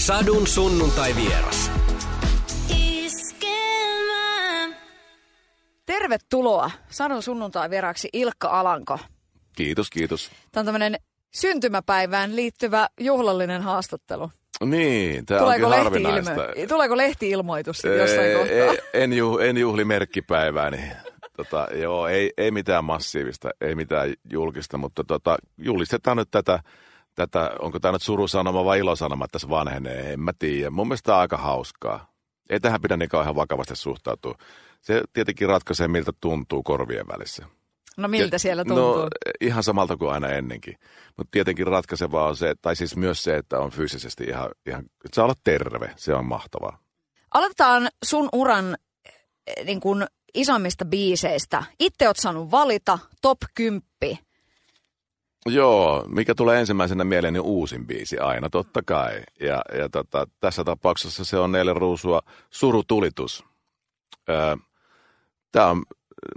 Sadun sunnuntai vieras. Tervetuloa Sadun sunnuntai vieraksi Ilkka Alanko. Kiitos, kiitos. Tämä on tämmöinen syntymäpäivään liittyvä juhlallinen haastattelu. Niin, tämä Tuleeko, onkin lehti harvinaista. Tuleeko lehti-ilmoitus sitten jossain Ei, kohtaa? ei, en, juh, en juhli merkkipäivää, niin tota, joo, ei, ei mitään massiivista, ei mitään julkista, mutta tota, julistetaan nyt tätä, tätä, onko tämä nyt surusanoma vai ilosanoma, että tässä vanhenee, en mä tiedä. Mun mielestä tämä on aika hauskaa. Ei tähän pidä niin kauhean vakavasti suhtautua. Se tietenkin ratkaisee, miltä tuntuu korvien välissä. No miltä Ja- siellä tuntuu? No ihan samalta kuin aina ennenkin. Mutta tietenkin ratkaisevaa on se, tai siis myös se, että on fyysisesti ihan, ihan että saa olla terve. Se on mahtavaa. Aloitetaan sun uran eh, niin kuin isommista biiseistä. Itse oot saanut valita top 10. Joo, mikä tulee ensimmäisenä mieleen, niin uusin biisi aina, totta kai. Ja, ja tota, tässä tapauksessa se on Neille Ruusua Surutulitus. Öö, Tämä on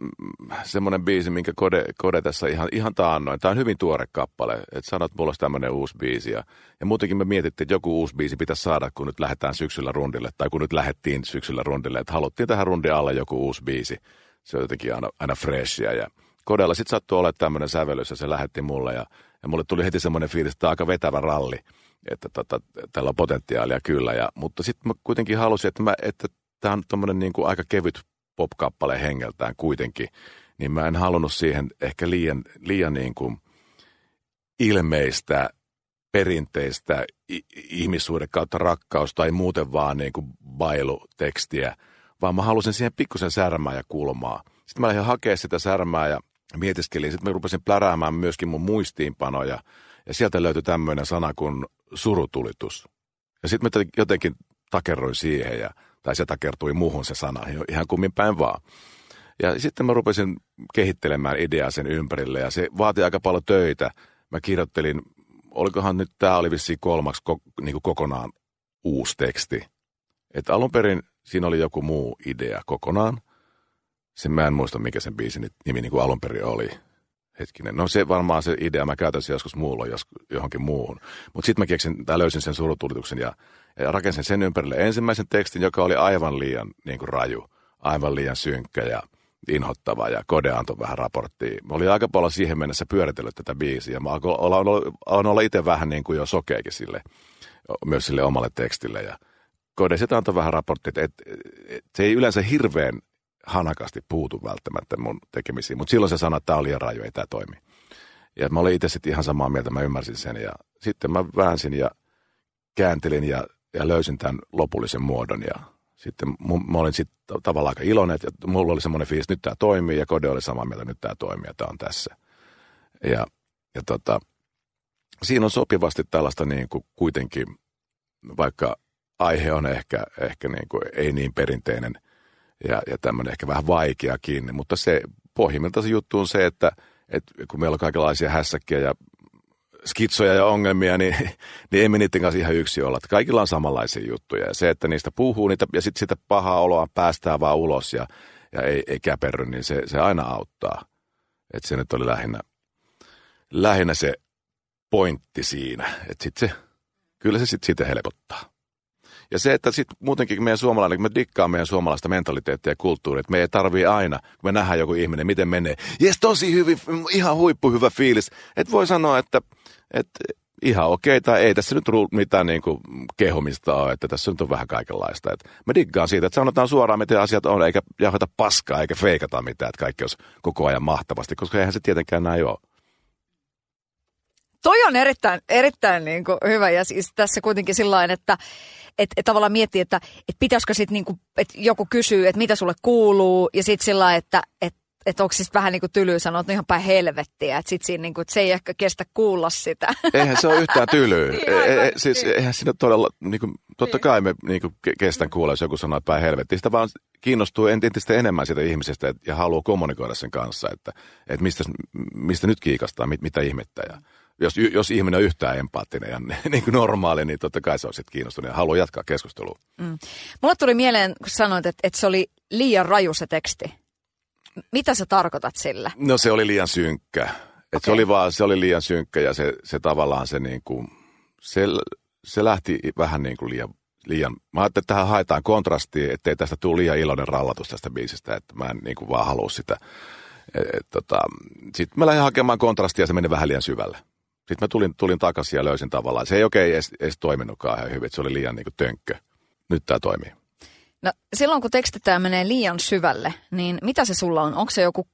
mm, semmoinen biisi, minkä Kode, Kode tässä ihan, ihan taannoin. Tämä on hyvin tuore kappale, että sanot, että mulla olisi tämmöinen uusi biisi. Ja, ja muutenkin me mietittiin, että joku uusi biisi pitäisi saada, kun nyt lähdetään syksyllä rundille, tai kun nyt lähdettiin syksyllä rundille, että haluttiin tähän rundin alle joku uusi biisi. Se on jotenkin aina, aina freshia. Ja Kodella sitten sattui olla tämmöinen sävellys, ja se lähetti mulle, ja, ja mulle tuli heti semmoinen fiilis, että tämä on aika vetävä ralli, että tota, tällä on potentiaalia kyllä. Ja, mutta sitten mä kuitenkin halusin, että, mä, että tämä on tämmöinen niin kuin aika kevyt pop-kappale hengeltään kuitenkin, niin mä en halunnut siihen ehkä liian, liian niin kuin ilmeistä, perinteistä ihmissuuden kautta rakkaus tai muuten vaan niin kuin bailutekstiä, vaan mä halusin siihen pikkusen särmää ja kulmaa. Sitten mä lähdin hakemaan sitä särmää ja mietiskelin. Sitten mä rupesin pläräämään myöskin mun muistiinpanoja. Ja sieltä löytyi tämmöinen sana kuin surutulitus. Ja sitten mä jotenkin takerroin siihen, ja, tai se takertui muuhun se sana, ihan kummin päin vaan. Ja sitten mä rupesin kehittelemään ideaa sen ympärille, ja se vaati aika paljon töitä. Mä kirjoittelin, olikohan nyt tämä oli vissiin kolmaksi ko- niin kuin kokonaan uusi teksti. Että alun perin siinä oli joku muu idea kokonaan. Sen mä en muista, mikä sen biisin nimi niin kuin alun perin oli. Hetkinen, no se varmaan se idea, mä käytän sen joskus muulla, jos, johonkin muuhun. Mutta sitten mä keksin, tai löysin sen surutulituksen ja, ja rakensin sen ympärille ensimmäisen tekstin, joka oli aivan liian niin kuin raju, aivan liian synkkä ja inhottava ja Kode antoi vähän raporttia. Mä olin aika paljon siihen mennessä pyöritellyt tätä biisiä. Mä alkoin olla, itse vähän niin kuin jo sokeekin sille, myös sille omalle tekstille. Ja Kode sitten antoi vähän raporttia, että, että, että se ei yleensä hirveän hanakasti puutu välttämättä mun tekemisiin, mutta silloin se sanoi, että tämä on liian raju, ei tämä toimi. Ja mä olin itse sitten ihan samaa mieltä, mä ymmärsin sen ja sitten mä väänsin ja kääntelin ja, ja löysin tämän lopullisen muodon ja sitten mun, mä olin sitten tavallaan aika iloinen, että mulla oli semmoinen fiilis, että nyt tämä toimii ja Kode oli samaa mieltä, että nyt tämä toimii ja tämä on tässä. Ja, ja tota, siinä on sopivasti tällaista niin kuin kuitenkin, vaikka aihe on ehkä, ehkä niin kuin ei niin perinteinen ja, ja tämmöinen ehkä vähän vaikeakin, mutta se pohjimmiltaan se juttu on se, että, että kun meillä on kaikenlaisia hässäkkiä ja skitsoja ja ongelmia, niin, niin ei me niiden kanssa ihan yksi olla. Että kaikilla on samanlaisia juttuja. Ja se, että niistä puhuu niitä, ja sitten sitä pahaa oloa päästään vaan ulos ja, ja ei, ei käperry, niin se, se aina auttaa. Että se nyt oli lähinnä, lähinnä se pointti siinä. Että sit se, kyllä se sitten siitä helpottaa. Ja se, että sitten muutenkin meidän suomalainen, kun me dikkaa meidän suomalaista mentaliteettia ja kulttuuria, että me ei tarvii aina, kun me nähdään joku ihminen, miten menee. Jes, tosi hyvin, ihan huippuhyvä fiilis. Että voi sanoa, että, että ihan okei, tai ei tässä nyt mitään niin kuin kehumista ole, että tässä nyt on vähän kaikenlaista. Että mä diggaan siitä, että sanotaan suoraan, miten asiat on, eikä jahota paskaa, eikä feikata mitään, että kaikki olisi koko ajan mahtavasti, koska eihän se tietenkään näin ole. Toi on erittäin, erittäin niin kuin hyvä ja siis tässä kuitenkin sillä että et, et tavallaan miettii, että et pitäisikö sitten niin että joku kysyy, että mitä sulle kuuluu ja sitten sillä että et, et onko siis vähän niin kuin tyly sanoa, että no ihan päin helvettiä, että sit siinä niin kuin, että se ei ehkä kestä kuulla sitä. Eihän se ole yhtään tylyä. Niin, e, e, siis niin. eihän siinä todella, niin kuin, totta kai me niin kuin, ke- kestän kuulla, jos joku sanoo, että päin helvettiä. Sitä vaan kiinnostuu entistä enemmän siitä ihmisestä et, ja haluaa kommunikoida sen kanssa, että, että mistä, mistä nyt kiikastaa, mit, mitä ihmettä. Ja jos, jos ihminen on yhtään empaattinen ja niin kuin normaali, niin totta kai se on sitten kiinnostunut ja haluaa jatkaa keskustelua. Mm. Mulle tuli mieleen, kun sanoit, että, että se oli liian raju se teksti. Mitä sä tarkoitat sillä? No se oli liian synkkä. Et se, oli vaan, se oli liian synkkä ja se, se tavallaan se niin kuin, se, se lähti vähän niin kuin liian, liian, mä ajattelin, että tähän haetaan kontrastia, ettei tästä tule liian iloinen rallatus tästä biisistä, että mä en niin kuin vaan halua sitä. Tota, Sitten mä lähdin hakemaan kontrastia ja se meni vähän liian syvälle. Sitten mä tulin, tulin takaisin ja löysin tavallaan. Se ei oikein edes, edes toiminutkaan ihan hyvin, se oli liian niin kuin tönkkö. Nyt tämä toimii. No silloin kun tekstitään menee liian syvälle, niin mitä se sulla on? Onko se joku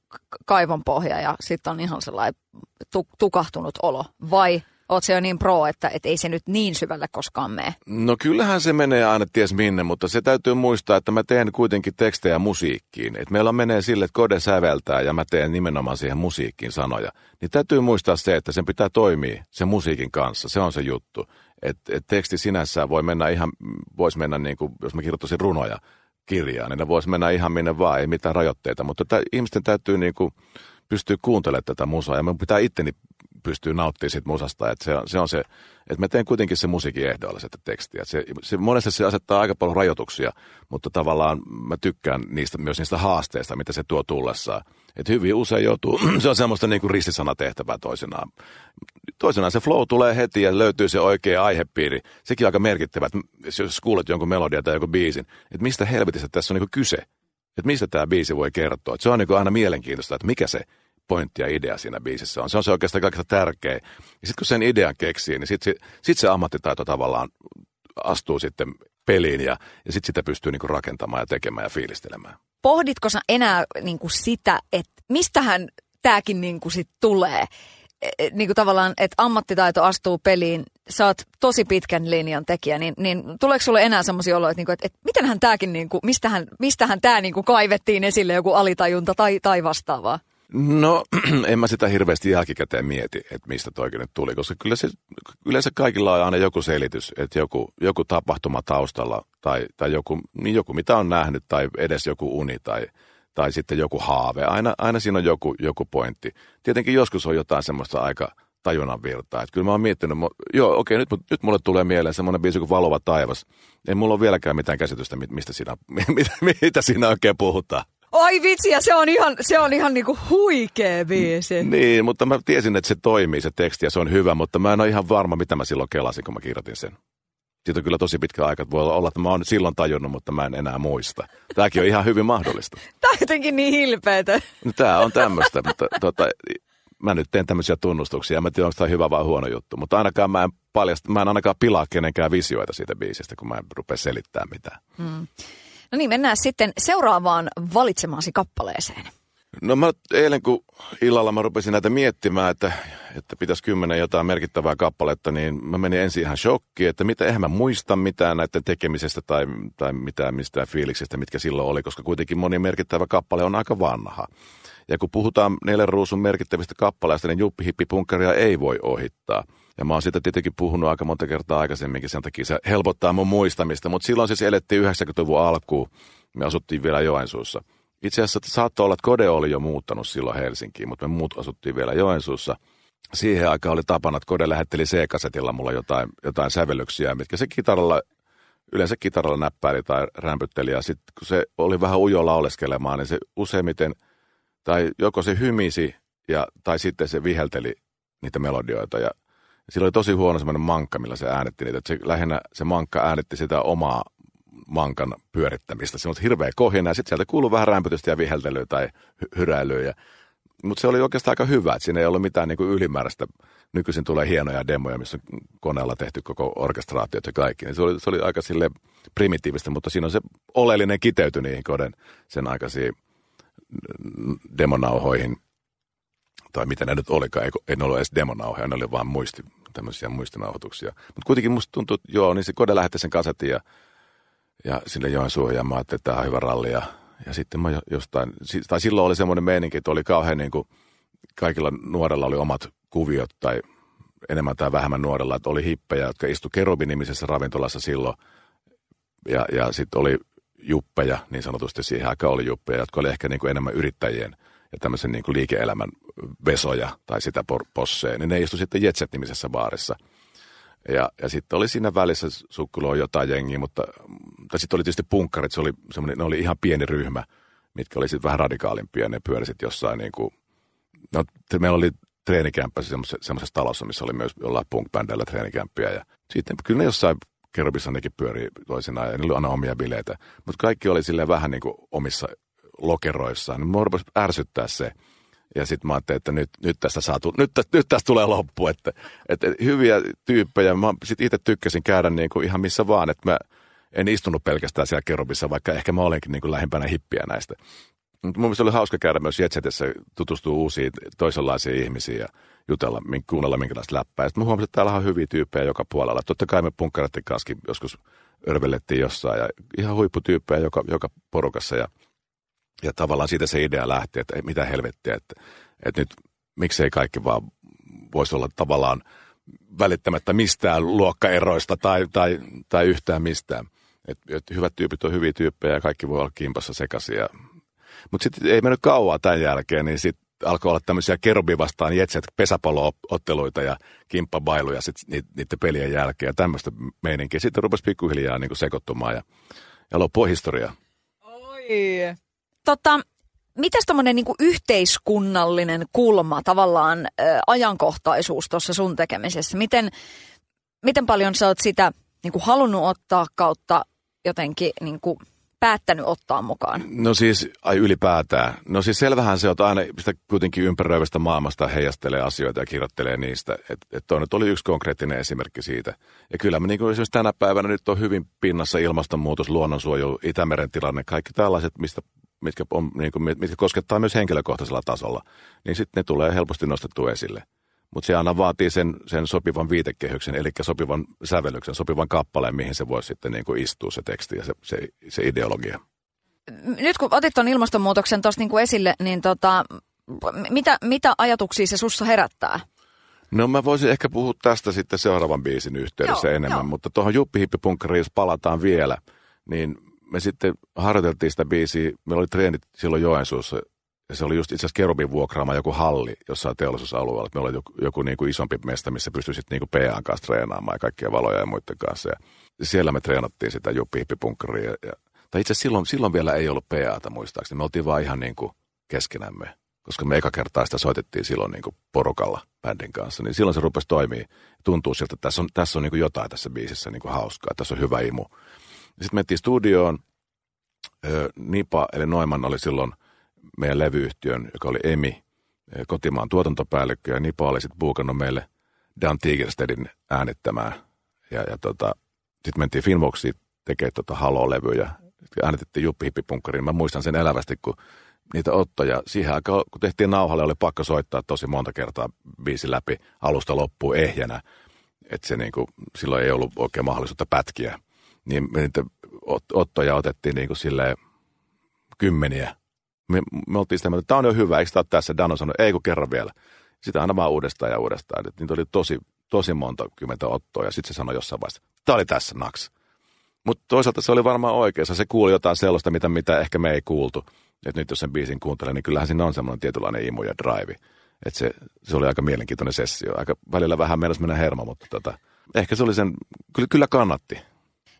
kaivon pohja ja sitten on ihan sellainen tukahtunut olo? Vai oot se jo niin pro, että et ei se nyt niin syvälle koskaan mene? No kyllähän se menee aina ties minne, mutta se täytyy muistaa, että mä teen kuitenkin tekstejä musiikkiin. Et meillä menee sille, että kode säveltää ja mä teen nimenomaan siihen musiikkiin sanoja. Niin täytyy muistaa se, että sen pitää toimia sen musiikin kanssa. Se on se juttu. Että et teksti sinänsä voi mennä ihan, voisi mennä niin kuin, jos mä kirjoittaisin runoja kirjaan, niin ne voisi mennä ihan minne vaan, ei mitään rajoitteita. Mutta että ihmisten täytyy niin kuin pystyä kuuntelemaan tätä musaa ja minun pitää itteni pystyy nauttimaan siitä musasta. Että se, on, se on se, että mä teen kuitenkin se musiikin ehdolla sitä tekstiä. Se, se, monesti se asettaa aika paljon rajoituksia, mutta tavallaan mä tykkään niistä, myös niistä haasteista, mitä se tuo tullessaan. Että hyvin usein joutuu, se on semmoista niin kuin ristisanatehtävää toisenaan. Toisenaan se flow tulee heti ja löytyy se oikea aihepiiri. Sekin on aika merkittävä, että jos kuulet jonkun melodia tai joku biisin, että mistä helvetistä tässä on niin kyse. Että mistä tämä biisi voi kertoa. Että se on niin aina mielenkiintoista, että mikä se pointti ja idea siinä biisissä on. Se on se oikeastaan kaikista tärkeä. Ja sitten kun sen idean keksii, niin sitten sit se ammattitaito tavallaan astuu sitten peliin ja, ja sitten sitä pystyy niinku rakentamaan ja tekemään ja fiilistelemään. Pohditko sä enää niinku sitä, että mistähän tämäkin niinku sit tulee? E, e, niin kuin tavallaan, että ammattitaito astuu peliin, sä oot tosi pitkän linjan tekijä, niin, niin tuleeko sulle enää semmoisia oloja, että, niinku, että, että mitenhän tämäkin, niinku, mistähän, mistähän tämä niinku kaivettiin esille joku alitajunta tai, tai vastaavaa? No, en mä sitä hirveästi jälkikäteen mieti, että mistä toi nyt tuli, koska kyllä se, yleensä kaikilla on aina joku selitys, että joku, joku tapahtuma taustalla tai, tai joku, niin joku, mitä on nähnyt, tai edes joku uni tai, tai sitten joku haave. Aina, aina siinä on joku, joku pointti. Tietenkin joskus on jotain semmoista aika tajunnan virtaa. Että kyllä mä oon miettinyt, joo okei, nyt, nyt mulle tulee mieleen semmoinen biisi kuin Valova taivas. Ei mulla ole vieläkään mitään käsitystä, mistä siinä, mitä, mitä siinä oikein puhutaan. Oi vitsi, ja se on ihan, se on ihan niinku huikea biisi. Niin, mutta mä tiesin, että se toimii se teksti ja se on hyvä, mutta mä en ole ihan varma, mitä mä silloin kelasin, kun mä kirjoitin sen. Siitä on kyllä tosi pitkä aika, voi olla, että mä oon silloin tajunnut, mutta mä en enää muista. Tämäkin on ihan hyvin mahdollista. Tämä on jotenkin niin hilpeätä. No, tämä on tämmöistä, mutta tota, mä nyt teen tämmöisiä tunnustuksia. Mä en tiedä, onko tämä hyvä vai huono juttu, mutta ainakaan mä en, paljasta, mä en ainakaan pilaa kenenkään visioita siitä biisistä, kun mä en rupea selittämään mitään. Hmm. No niin, mennään sitten seuraavaan valitsemaasi kappaleeseen. No mä eilen kun illalla mä rupesin näitä miettimään, että, että pitäisi kymmenen jotain merkittävää kappaletta, niin mä menin ensin ihan shokkiin, että mitä, eihän mä muista mitään näiden tekemisestä tai, tai mitään mistään fiiliksestä, mitkä silloin oli, koska kuitenkin moni merkittävä kappale on aika vanha. Ja kun puhutaan Neljän ruusun merkittävistä kappaleista, niin Juppi Hippi Punkaria ei voi ohittaa – ja mä oon siitä tietenkin puhunut aika monta kertaa aikaisemminkin, sen takia se helpottaa mun muistamista. Mutta silloin siis elettiin 90-luvun alkuun, me asuttiin vielä Joensuussa. Itse asiassa saattoi olla, että Kode oli jo muuttanut silloin Helsinkiin, mutta me muut asuttiin vielä Joensuussa. Siihen aikaan oli tapana, että Kode lähetteli C-kasetilla mulla jotain, jotain sävellyksiä, mitkä se kitaralla, yleensä kitaralla näppäili tai rämpytteli. Ja sitten kun se oli vähän ujolla oleskelemaan, niin se useimmiten, tai joko se hymisi, ja, tai sitten se vihelteli niitä melodioita. Ja sillä oli tosi huono semmoinen mankka, millä se äänetti niitä. se, lähinnä se mankka äänetti sitä omaa mankan pyörittämistä. Se on hirveä kohina ja sitten sieltä kuului vähän rämpötystä ja viheltelyä tai hy- hyräilyä. Mutta se oli oikeastaan aika hyvä, että siinä ei ollut mitään niinku ylimääräistä. Nykyisin tulee hienoja demoja, missä on koneella tehty koko orkestraatiot ja kaikki. Niin se, oli, se oli aika sille primitiivistä, mutta siinä on se oleellinen kiteyty niihin koden sen aikaisiin demonauhoihin. Tai mitä ne nyt olikaan, ei, ollut edes demonauhoja, ne oli vain muisti, tämmöisiä muistinauhoituksia. Mutta kuitenkin musta tuntuu, että joo, niin se kode lähetti sen kasetin ja, ja sille Joensuuhun ja mä ajattelin, että tämä on hyvä ralli. Ja, ja sitten mä jostain, tai silloin oli semmoinen meininki, että oli kauhean niin kuin, kaikilla nuorella oli omat kuviot tai enemmän tai vähemmän nuorella, että oli hippejä, jotka istu Kerubin-nimisessä ravintolassa silloin. Ja, ja sitten oli juppeja, niin sanotusti siihen aikaan oli juppeja, jotka oli ehkä niin kuin enemmän yrittäjien ja tämmöisen niin kuin liike-elämän vesoja tai sitä posseja, niin ne istu sitten Jetset-nimisessä baarissa. Ja, ja sitten oli siinä välissä sukkuloa jotain jengiä, mutta tai sitten oli tietysti punkkarit, se oli ne oli ihan pieni ryhmä, mitkä oli sitten vähän radikaalimpia, ne pyöri sitten jossain niin kuin, no meillä oli treenikämppä semmoisessa talossa, missä oli myös jollain punk-bändellä treenikämppiä. Ja sitten kyllä ne jossain kerrobissa nekin pyörii toisinaan ja niillä oli aina omia bileitä. Mutta kaikki oli silleen vähän niin kuin omissa lokeroissaan. Mua ärsyttää se. Ja sitten mä ajattelin, että nyt, nyt, tästä saa, nyt, nyt tästä tulee loppu. Että, että hyviä tyyppejä. Mä sitten itse tykkäsin käydä niin kuin ihan missä vaan. Että mä en istunut pelkästään siellä kerrobissa, vaikka ehkä mä olenkin niin kuin lähimpänä hippiä näistä. Mutta mun mielestä oli hauska käydä myös Jetsetissä, tutustua uusiin toisenlaisiin ihmisiin ja jutella, kuunnella minkälaista läppää. Sitten mä huomasin, että täällä on hyviä tyyppejä joka puolella. Totta kai me punkkareiden kanssa joskus örvellettiin jossain ja ihan huipputyyppejä joka, joka porukassa ja, ja tavallaan siitä se idea lähti, että mitä helvettiä, että, että nyt miksei kaikki vaan voisi olla tavallaan välittämättä mistään luokkaeroista tai, tai, tai yhtään mistään. Et, et hyvät tyypit on hyviä tyyppejä ja kaikki voi olla kimpassa sekaisin. Mutta sitten ei mennyt kauan tämän jälkeen, niin sitten alkoi olla tämmöisiä kerubi vastaan jetset pesäpallootteluita ja kimppabailuja sit niiden pelien jälkeen ja tämmöistä meininkiä. Sitten rupesi pikkuhiljaa niin sekoittumaan ja, ja loppui historia. Oi. Tota, mitäs tämmöinen niin yhteiskunnallinen kulma, tavallaan ä, ajankohtaisuus tuossa sun tekemisessä? Miten, miten paljon sä oot sitä niin kuin halunnut ottaa kautta jotenkin niin kuin päättänyt ottaa mukaan? No siis, ai ylipäätään. No siis selvähän se, että aina sitä kuitenkin ympäröivästä maailmasta heijastelee asioita ja kirjoittelee niistä. Että et toi nyt oli yksi konkreettinen esimerkki siitä. Ja kyllä me niin kuin esimerkiksi tänä päivänä nyt on hyvin pinnassa ilmastonmuutos, luonnonsuojelu, Itämeren tilanne, kaikki tällaiset, mistä mitkä, on, niin kuin, mitkä koskettaa myös henkilökohtaisella tasolla, niin sitten ne tulee helposti nostettu esille. Mutta se aina vaatii sen, sen sopivan viitekehyksen, eli sopivan sävellyksen, sopivan kappaleen, mihin se voisi sitten niin kuin istua se teksti ja se, se, se ideologia. Nyt kun otit tuon ilmastonmuutoksen tuosta niin esille, niin tota, mitä, mitä ajatuksia se sussa herättää? No mä voisin ehkä puhua tästä sitten seuraavan biisin yhteydessä joo, enemmän, joo. mutta tuohon Juppi jos palataan vielä, niin me sitten harjoiteltiin sitä biisiä. Meillä oli treenit silloin Joensuussa ja se oli just itse asiassa Kerubin vuokraama joku halli jossain teollisuusalueella. Meillä oli joku, joku niin kuin isompi mesta, missä pystyi sitten niin kuin PAn kanssa treenaamaan ja kaikkia valoja ja muiden kanssa. Ja siellä me treenattiin sitä juppihippipunkkaria. Ja, tai itse asiassa silloin, silloin vielä ei ollut PAta muistaakseni. Me oltiin vaan ihan niin kuin keskenämme. Koska me eka kertaa sitä soitettiin silloin niin kuin porukalla bändin kanssa. Niin silloin se rupesi toimia. Tuntuu siltä, että tässä on, tässä on niin jotain tässä biisissä niin hauskaa. Tässä on hyvä imu. Sitten mentiin studioon. Nipa, eli Noiman oli silloin meidän levyyhtiön, joka oli EMI, kotimaan tuotantopäällikkö, ja Nipa oli sitten buukannut meille Dan Tigerstedin äänittämään. Ja, ja tota, sitten mentiin Finvoxiin tekemään tota Halo-levyjä. Äänitettiin Juppi Hippipunkkariin. Mä muistan sen elävästi, kun niitä ottoja. Siihen aikaan, kun tehtiin nauhalle, oli pakko soittaa tosi monta kertaa biisi läpi alusta loppuun ehjänä. Että se niinku, silloin ei ollut oikein mahdollisuutta pätkiä. Niin niitä ottoja otettiin niinku silleen kymmeniä me, me oltiin sitä että tämä on jo hyvä, eikö tämä ole tässä? Dano sanoi, ei kun kerran vielä. Sitä aina vaan uudestaan ja uudestaan. Että niitä oli tosi, tosi monta kymmentä ottoa ja sitten se sanoi jossain vaiheessa, tämä oli tässä naks. Mutta toisaalta se oli varmaan oikeassa. Se kuuli jotain sellaista, mitä, mitä ehkä me ei kuultu. Että nyt jos sen biisin kuuntelee, niin kyllähän siinä on semmoinen tietynlainen imu ja drive. Että se, se oli aika mielenkiintoinen sessio. Aika välillä vähän mennessä mennä hermo, mutta tota, ehkä se oli sen, kyllä, kyllä kannatti.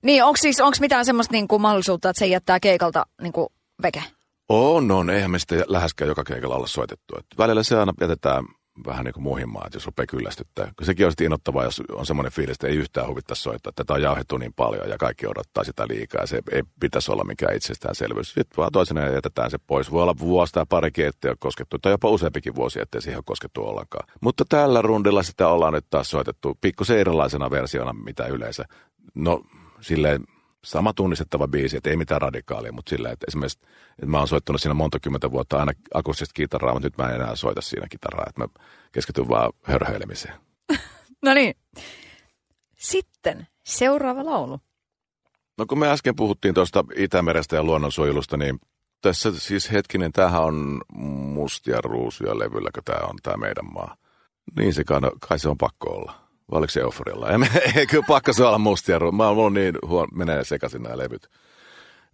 Niin, onko siis onks mitään semmoista niinku mahdollisuutta, että se jättää keikalta niinku veke? On, on. Eihän me sitä läheskään joka keikalla olla soitettu. Et välillä se aina jätetään vähän niin kuin muhimaan, että jos rupeaa kyllästyttää. Sekin on sitten innoittavaa, jos on semmoinen fiilis, että ei yhtään huvittaa soittaa. Tätä on jauhettu niin paljon ja kaikki odottaa sitä liikaa. Se ei pitäisi olla mikään itsestäänselvyys. Sitten vaan toisena jätetään se pois. Voi olla vuosi tai parikin, ettei ole koskettu, tai jopa useampikin vuosi, ettei siihen ole koskettu ollenkaan. Mutta tällä rundilla sitä ollaan nyt taas soitettu pikkusen erilaisena versiona, mitä yleensä. No, silleen sama tunnistettava biisi, että ei mitään radikaalia, mutta sillä, että esimerkiksi että mä oon soittanut siinä monta kymmentä vuotta aina akustista kitaraa, mutta nyt mä en enää soita siinä kitaraa, että mä keskityn vaan hörhöilemiseen. no niin. Sitten seuraava laulu. No kun me äsken puhuttiin tuosta Itämerestä ja luonnonsuojelusta, niin tässä siis hetkinen, tämähän on mustia ruusuja levylläkö tämä on tämä meidän maa. Niin se kai, kai se on pakko olla. Vai oliko se euforialla? Ei, kyllä pakko se olla mustia. Mä oon niin huon, menee sekaisin nämä levyt.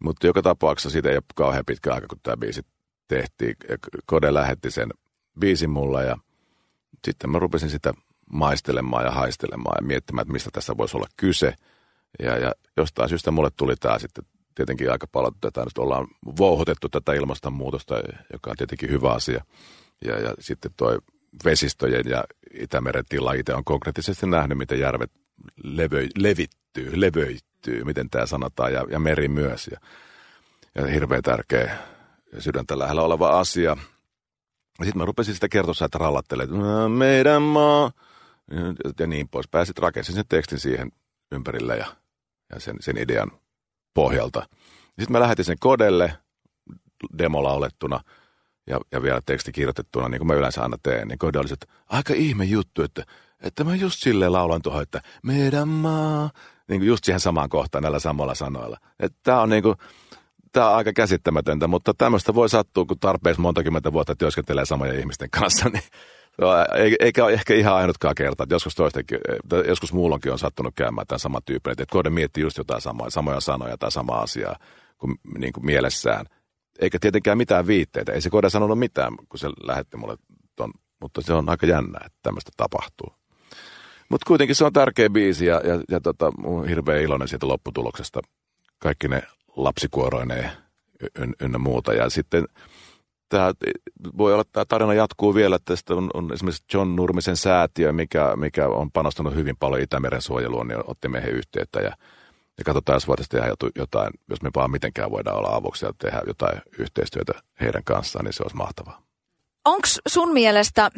Mutta joka tapauksessa siitä ei ole kauhean pitkä aika, kun tämä biisi tehtiin. Kode lähetti sen biisin mulla ja sitten mä rupesin sitä maistelemaan ja haistelemaan ja miettimään, että mistä tässä voisi olla kyse. Ja, ja jostain syystä mulle tuli tämä sitten tietenkin aika paljon tätä, nyt ollaan vouhotettu tätä ilmastonmuutosta, joka on tietenkin hyvä asia. Ja, ja sitten toi vesistöjen ja Itämeren tila. Itse on konkreettisesti nähnyt, miten järvet levöi, levittyy, levöittyy, miten tämä sanotaan, ja, ja meri myös. Ja, ja hirveän tärkeä sydäntä lähellä oleva asia. Sitten mä rupesin sitä kertoa, että rallattelee, meidän maa, ja niin pois. Pääsit rakensin sen tekstin siihen ympärille ja, ja sen, sen idean pohjalta. Sitten mä lähetin sen kodelle demolaulettuna ja, ja vielä teksti kirjoitettuna, niin kuin mä yleensä aina teen. Niin kode oli että aika ihme juttu, että, että mä just silleen laulan tuohon, että meidän maa, niin kuin just siihen samaan kohtaan näillä samalla sanoilla. Että tää on niin kuin, tämä on aika käsittämätöntä, mutta tämmöistä voi sattua, kun tarpeeksi monta kymmentä vuotta työskentelee samojen ihmisten kanssa, niin eikä ole ehkä ihan ainutkaan kerta, että joskus, toistenkin, joskus muullonkin on sattunut käymään tämän saman tyypin, että kohde miettii just jotain samoja, samoja sanoja tai samaa asiaa kuin, niin kuin mielessään. Eikä tietenkään mitään viitteitä, ei se kohde sanonut mitään, kun se lähetti mulle ton, mutta se on aika jännä, että tämmöistä tapahtuu. Mutta kuitenkin se on tärkeä biisi ja, ja, ja tota, hirveän iloinen siitä lopputuloksesta. Kaikki ne lapsikuoroineen ynnä muuta. Ja sitten tämä voi olla, että tämä tarina jatkuu vielä. Tästä on, on esimerkiksi John Nurmisen säätiö, mikä, mikä on panostanut hyvin paljon Itämeren suojeluun, niin otti meihin yhteyttä ja, ja katsotaan, jos voitaisiin tehdä jotain, jos me vaan mitenkään voidaan olla avuksi ja tehdä jotain yhteistyötä heidän kanssaan, niin se olisi mahtavaa. Onko sun mielestä,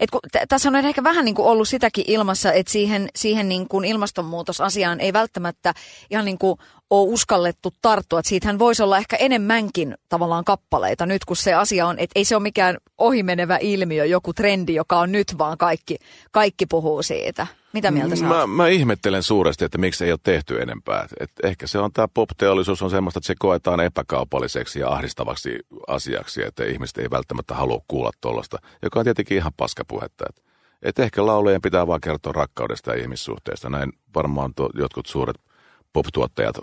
et kun t- tässä on ehkä vähän niin kuin ollut sitäkin ilmassa, että siihen, siihen niin kuin ilmastonmuutosasiaan ei välttämättä ihan niin kuin ole uskallettu tarttua. Että siitähän voisi olla ehkä enemmänkin tavallaan kappaleita nyt, kun se asia on, että ei se ole mikään ohimenevä ilmiö, joku trendi, joka on nyt, vaan kaikki, kaikki puhuu siitä. Mitä mieltä sä mä, mä ihmettelen suuresti, että miksi ei ole tehty enempää. Et ehkä se on tämä pop-teollisuus on semmoista, että se koetaan epäkaupalliseksi ja ahdistavaksi asiaksi, että ihmiset ei välttämättä halua kuulla tuollaista, joka on tietenkin ihan paskapuhetta. Että et ehkä laulujen pitää vaan kertoa rakkaudesta ja ihmissuhteista. Näin varmaan to, jotkut suuret pop-tuottajat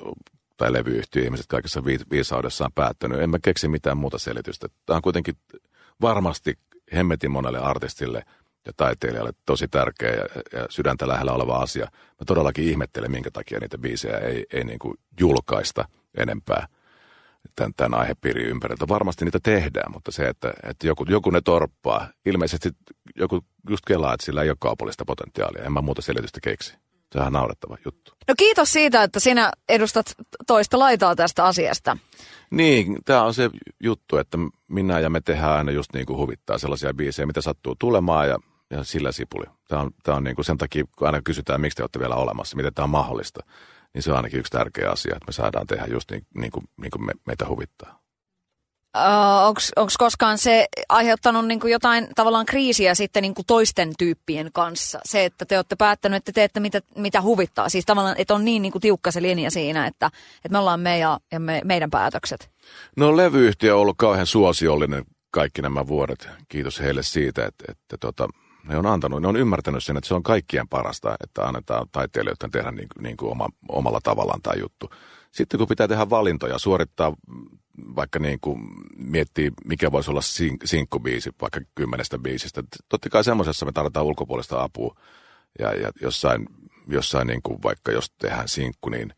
tai levyyhtiö-ihmiset kaikessa viisaudessaan päättänyt. En mä keksi mitään muuta selitystä. Tämä on kuitenkin varmasti hemmetin monelle artistille ja taiteilijalle tosi tärkeä ja, ja sydäntä lähellä oleva asia. Mä todellakin ihmettelen, minkä takia niitä biisejä ei, ei niin kuin julkaista enempää tämän, tämän aihepiirin ympäriltä. Varmasti niitä tehdään, mutta se, että, että joku, joku ne torppaa, ilmeisesti joku just kelaa, että sillä ei ole kaupallista potentiaalia. En mä muuta selitystä keksi. Sehän on naurettava juttu. No kiitos siitä, että sinä edustat toista laitaa tästä asiasta. Niin, tämä on se juttu, että minä ja me tehdään aina just niin kuin huvittaa sellaisia biisejä, mitä sattuu tulemaan ja, ja sillä sipuli. Tämä on, tämä on niin kuin sen takia, kun aina kysytään, miksi te olette vielä olemassa, miten tämä on mahdollista, niin se on ainakin yksi tärkeä asia, että me saadaan tehdä just niin, niin kuin, niin kuin me, meitä huvittaa. Onko koskaan se aiheuttanut niinku jotain tavallaan kriisiä sitten niinku toisten tyyppien kanssa? Se, että te olette päättänyt, että teette mitä, mitä huvittaa. Siis tavallaan, että on niin niinku tiukka se linja siinä, että, että me ollaan me ja, ja me, meidän päätökset. No levyyhtiö on ollut kauhean suosiollinen kaikki nämä vuodet. Kiitos heille siitä, että, että tota, ne on antanut, ne on ymmärtänyt sen, että se on kaikkien parasta, että annetaan taiteilijoiden tehdä niin, niin kuin oma, omalla tavallaan tämä juttu. Sitten kun pitää tehdä valintoja, suorittaa vaikka niin kuin miettii, mikä voisi olla sink- sinkkubiisi vaikka kymmenestä biisistä. Totta kai semmoisessa me tarvitaan ulkopuolista apua. Ja, ja jossain, jossain niin kuin vaikka jos tehdään sinkku, niin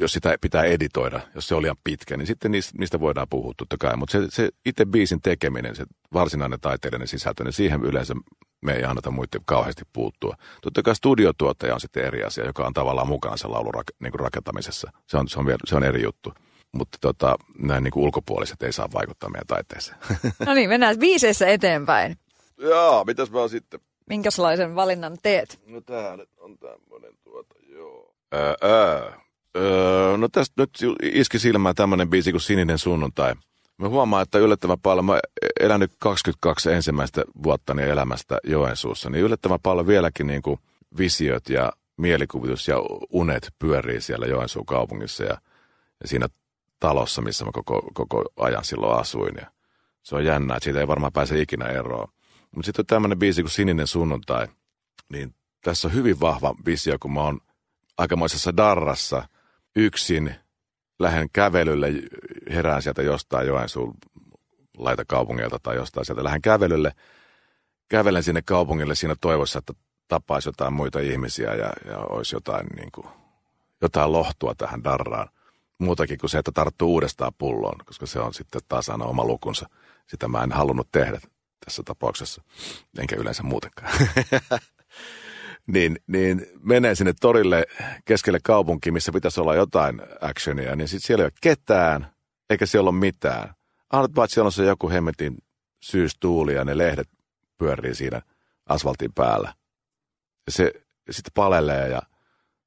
jos sitä pitää editoida, jos se on liian pitkä, niin sitten niistä, niistä voidaan puhua totta kai. Mutta se, se itse biisin tekeminen, se varsinainen taiteellinen sisältö, niin siihen yleensä me ei anneta muiden kauheasti puuttua. Totta kai studiotuottaja on sitten eri asia, joka on tavallaan mukana sen laulun rak- niin rakentamisessa. Se on, se, on, se on eri juttu mutta tota, näin niin kuin ulkopuoliset ei saa vaikuttaa meidän taiteeseen. No niin, mennään viiseissä eteenpäin. Joo, mitäs mä sitten? Minkälaisen valinnan teet? No tää nyt on tämmönen tuota, joo. Ää, ää. Öö, no tästä nyt iski silmään tämmönen biisi kuin Sininen sunnuntai. Mä huomaan, että yllättävän paljon, mä elänyt 22 ensimmäistä vuotta elämästä Joensuussa, niin yllättävän paljon vieläkin niin kuin visiot ja mielikuvitus ja unet pyörii siellä Joensuun kaupungissa ja, ja siinä talossa, missä mä koko, koko ajan silloin asuin. Ja se on jännä, että siitä ei varmaan pääse ikinä eroon. Mutta sitten on tämmöinen biisi kuin Sininen sunnuntai, niin tässä on hyvin vahva visio, kun mä oon aikamoisessa darrassa yksin, lähden kävelylle, herään sieltä jostain Joensuun laita kaupungilta tai jostain sieltä, lähden kävelylle, kävelen sinne kaupungille siinä toivossa, että tapaisi jotain muita ihmisiä ja, ja olisi jotain, niin kuin, jotain lohtua tähän darraan muutakin kuin se, että tarttuu uudestaan pulloon, koska se on sitten taas aina oma lukunsa. Sitä mä en halunnut tehdä. tässä tapauksessa, enkä yleensä muutenkaan. niin, niin menee sinne torille keskelle kaupunkiin, missä pitäisi olla jotain actionia, niin sitten siellä ei ole ketään, eikä siellä ole mitään. Ainut paitsi siellä on se joku hemmetin syystuuli ja ne lehdet pyörii siinä asfaltin päällä. Ja se sitten palelee ja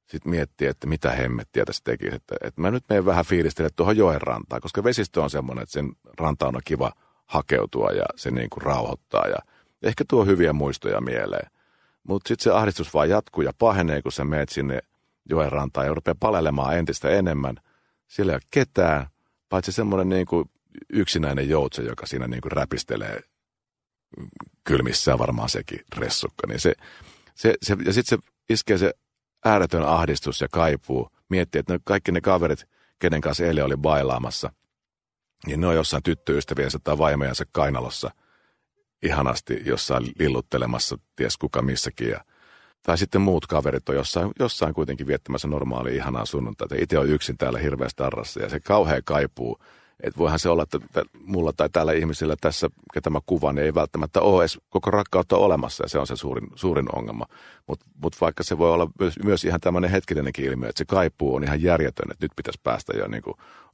sitten miettii, että mitä hemmettiä tässä tekisi. Että, että mä nyt menen vähän fiilistele tuohon joen rantaan, koska vesistö on semmoinen, että sen rantaan on kiva hakeutua ja se niin kuin rauhoittaa ja ehkä tuo hyviä muistoja mieleen. Mutta sitten se ahdistus vaan jatkuu ja pahenee, kun sä meet sinne joen rantaan ja rupeaa palelemaan entistä enemmän. Siellä ei ole ketään, paitsi semmoinen niin kuin yksinäinen joutse, joka siinä niin kuin räpistelee kylmissään varmaan sekin ressukka. Niin se, se, se, ja sitten se iskee se ääretön ahdistus ja kaipuu. Miettii, että ne, kaikki ne kaverit, kenen kanssa eilen oli bailaamassa, niin ne on jossain tyttöystäviensä tai vaimojensa kainalossa ihanasti jossain lilluttelemassa, ties kuka missäkin. Ja, tai sitten muut kaverit on jossain, jossain kuitenkin viettämässä normaalia ihanaa sunnuntaita. Itse on yksin täällä hirveästi arrassa ja se kauhean kaipuu että voihan se olla, että mulla tai täällä ihmisillä tässä, ketä mä kuvan, niin ei välttämättä ole edes koko rakkautta olemassa, ja se on se suurin, suurin ongelma. Mutta mut vaikka se voi olla myös, myös ihan tämmöinen hetkinenkin ilmiö, että se kaipuu on ihan järjetön, että nyt pitäisi päästä jo niin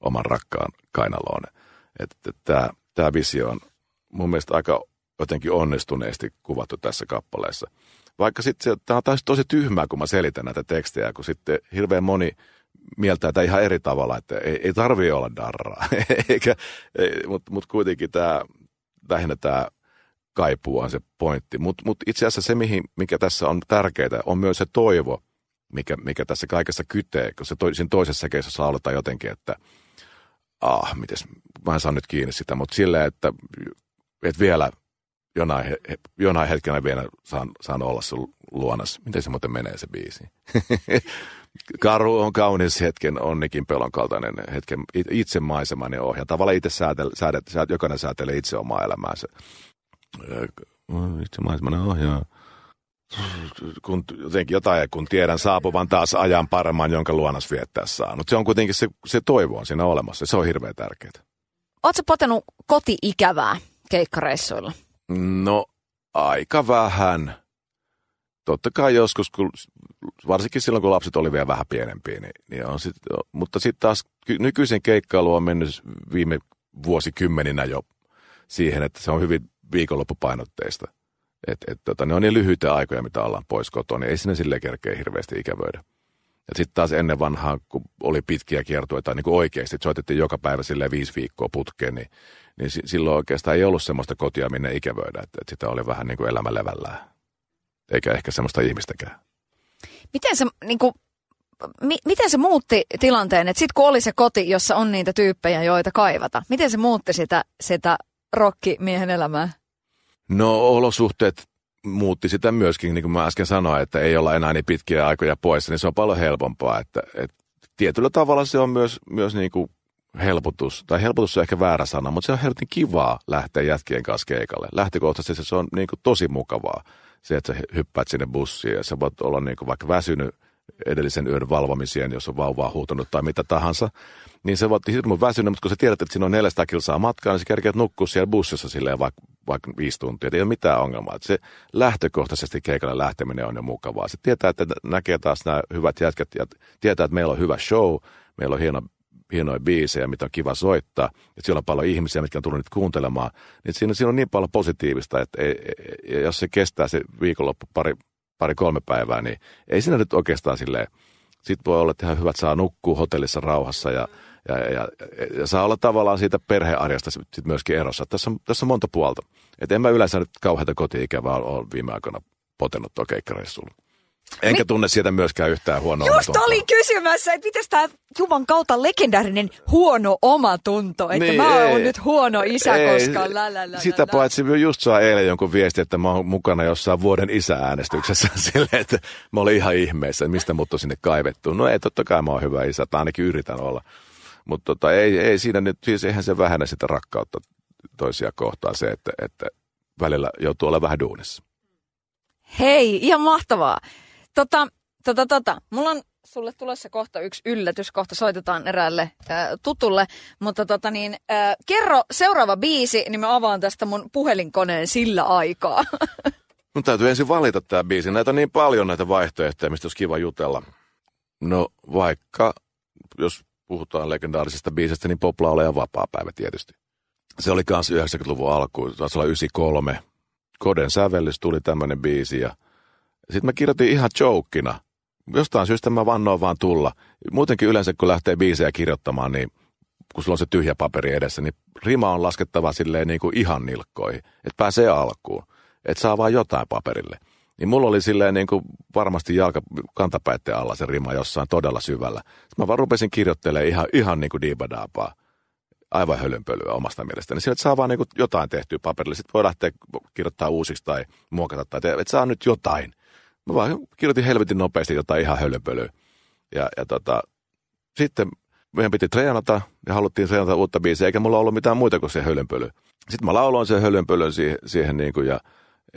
oman rakkaan kainaloon. Että et, tämä visio on mun mielestä aika jotenkin onnistuneesti kuvattu tässä kappaleessa. Vaikka sitten tämä on tosi tyhmää, kun mä selitän näitä tekstejä, kun sitten hirveän moni – mieltää tämä ihan eri tavalla, että ei, ei tarvitse olla darraa, Eikä, mutta mut kuitenkin tämä, lähinnä tämä kaipuu on se pointti. Mutta mut itse asiassa se, mihin, mikä tässä on tärkeää, on myös se toivo, mikä, mikä tässä kaikessa kytee, kun se to, siinä toisessa keisessä lauletaan jotenkin, että ah, mites, mä en saa nyt kiinni sitä, mutta silleen, että, että vielä jonain, jonain hetkenä vielä saan, saan olla sun luonas. Miten se muuten menee se biisi? Karu on kaunis hetken onnikin pelon kaltainen hetken itsemaisemainen ohja. Tavallaan itse säätel, säädet, säädet, jokainen säätelee itse omaa elämäänsä. Itsemaisemainen ohja. Kun jotenkin jotain, kun tiedän saapuvan taas ajan paremman, jonka luonnos viettää saanut. Se on kuitenkin se, se toivo on siinä olemassa. Se on hirveän tärkeää. Oletko potenut koti-ikävää keikkareissuilla? No, aika vähän totta kai joskus, kun, varsinkin silloin kun lapset oli vielä vähän pienempiä, niin, niin on sit, mutta sitten taas nykyisen keikkailu on mennyt viime vuosikymmeninä jo siihen, että se on hyvin viikonloppupainotteista. Et, et, tota, ne on niin lyhyitä aikoja, mitä ollaan pois kotoa, niin ei sinne sille kerkeä hirveästi ikävöidä. Ja sitten taas ennen vanhaa, kun oli pitkiä kiertueita niin kuin oikeasti, että soitettiin joka päivä sille viisi viikkoa putkeen, niin, niin silloin oikeastaan ei ollut semmoista kotia, minne ikävöidä, että, että sitä oli vähän niin kuin elämä levällään eikä ehkä semmoista ihmistäkään. Miten se, niin kuin, mi, miten se muutti tilanteen, että sitten kun oli se koti, jossa on niitä tyyppejä, joita kaivata, miten se muutti sitä, sitä rokkimiehen elämää? No olosuhteet muutti sitä myöskin, niin kuin mä äsken sanoin, että ei olla enää niin pitkiä aikoja poissa, niin se on paljon helpompaa. Että, että tietyllä tavalla se on myös, myös niin kuin helpotus, tai helpotus on ehkä väärä sana, mutta se on helvetin kivaa lähteä jätkien kanssa keikalle. Lähtökohtaisesti se on niin kuin tosi mukavaa se, että sä hyppäät sinne bussiin ja sä voit olla niin kuin vaikka väsynyt edellisen yön valvomiseen, jos on vauvaa huutunut tai mitä tahansa, niin se voit hirveän väsynyt, mutta kun sä tiedät, että siinä on 400 kilsaa matkaa, niin sä kerkeät nukkua siellä bussissa silleen vaikka, vaikka viisi tuntia. Ei ole mitään ongelmaa. Se lähtökohtaisesti keikalle lähteminen on jo mukavaa. Se tietää, että näkee taas nämä hyvät jätkät ja tietää, että meillä on hyvä show, meillä on hieno hienoja biisejä, mitä on kiva soittaa, että siellä on paljon ihmisiä, mitkä on tullut nyt kuuntelemaan, niin siinä, siinä on niin paljon positiivista, että ei, ei, jos se kestää se viikonloppu pari, pari kolme päivää, niin ei siinä nyt oikeastaan silleen, sitten voi olla, että ihan hyvät saa nukkua hotellissa rauhassa ja, ja, ja, ja saa olla tavallaan siitä perhearjasta sit myöskin erossa. Tässä on, tässä on monta puolta. Et en mä yleensä nyt kauheita koti-ikävää ole viime aikoina potenut tuo keikkareissulla. Enkä tunne sieltä myöskään yhtään huonoa Just omatuntoa. oli kysymässä, että miten tämä Juman kautta legendaarinen huono omatunto, että niin, mä oon nyt huono isä, ei, koska lä, lä, lä, Sitä lä, paitsi just saa eilen jonkun viesti, että mä oon mukana jossain vuoden isäänestyksessä silleen, että mä olin ihan ihmeessä, että mistä mut on sinne kaivettu. No ei, totta kai mä oon hyvä isä, tai ainakin yritän olla. Mutta tota, ei, ei siinä nyt, siis eihän se vähennä sitä rakkautta toisia kohtaan se, että, että välillä joutuu olla vähän duunissa. Hei, ihan mahtavaa. Tota, tota, tota. Mulla on sulle tulossa kohta yksi yllätys. Kohta soitetaan eräälle äh, tutulle. Mutta tota niin, äh, kerro seuraava biisi, niin mä avaan tästä mun puhelinkoneen sillä aikaa. Mun täytyy ensin valita tämä biisi. Näitä on niin paljon näitä vaihtoehtoja, mistä olisi kiva jutella. No vaikka, jos puhutaan legendaarisesta biisistä, niin Popla ja Vapaa-päivä tietysti. Se oli kanssa 90-luvun alku, taisi olla 93. Koden sävellys tuli tämmöinen biisi ja sitten mä kirjoitin ihan jokina. Jostain syystä mä vannoin vaan tulla. Muutenkin yleensä kun lähtee biisejä kirjoittamaan, niin kun sulla on se tyhjä paperi edessä, niin rima on laskettava silleen niin kuin ihan nilkkoihin, että pääsee alkuun, että saa vaan jotain paperille. Niin mulla oli silleen niin kuin varmasti jalka kantapäitten alla se rima jossain todella syvällä. Sitten mä vaan rupesin kirjoittelemaan ihan, ihan niin kuin diibadaapaa aivan hölynpölyä omasta mielestäni. Sieltä saa vaan niin kuin jotain tehtyä paperille. Sitten voi lähteä kirjoittaa uusiksi tai muokata tai te, että saa nyt jotain. Mä vaan kirjoitin helvetin nopeasti jotain ihan hölynpölyä. Ja, ja tota, sitten meidän piti treenata ja haluttiin treenata uutta biisiä, eikä mulla ollut mitään muuta kuin se hölynpöly. Sitten mä lauloin sen hölynpölyn siihen, siihen niin kuin ja,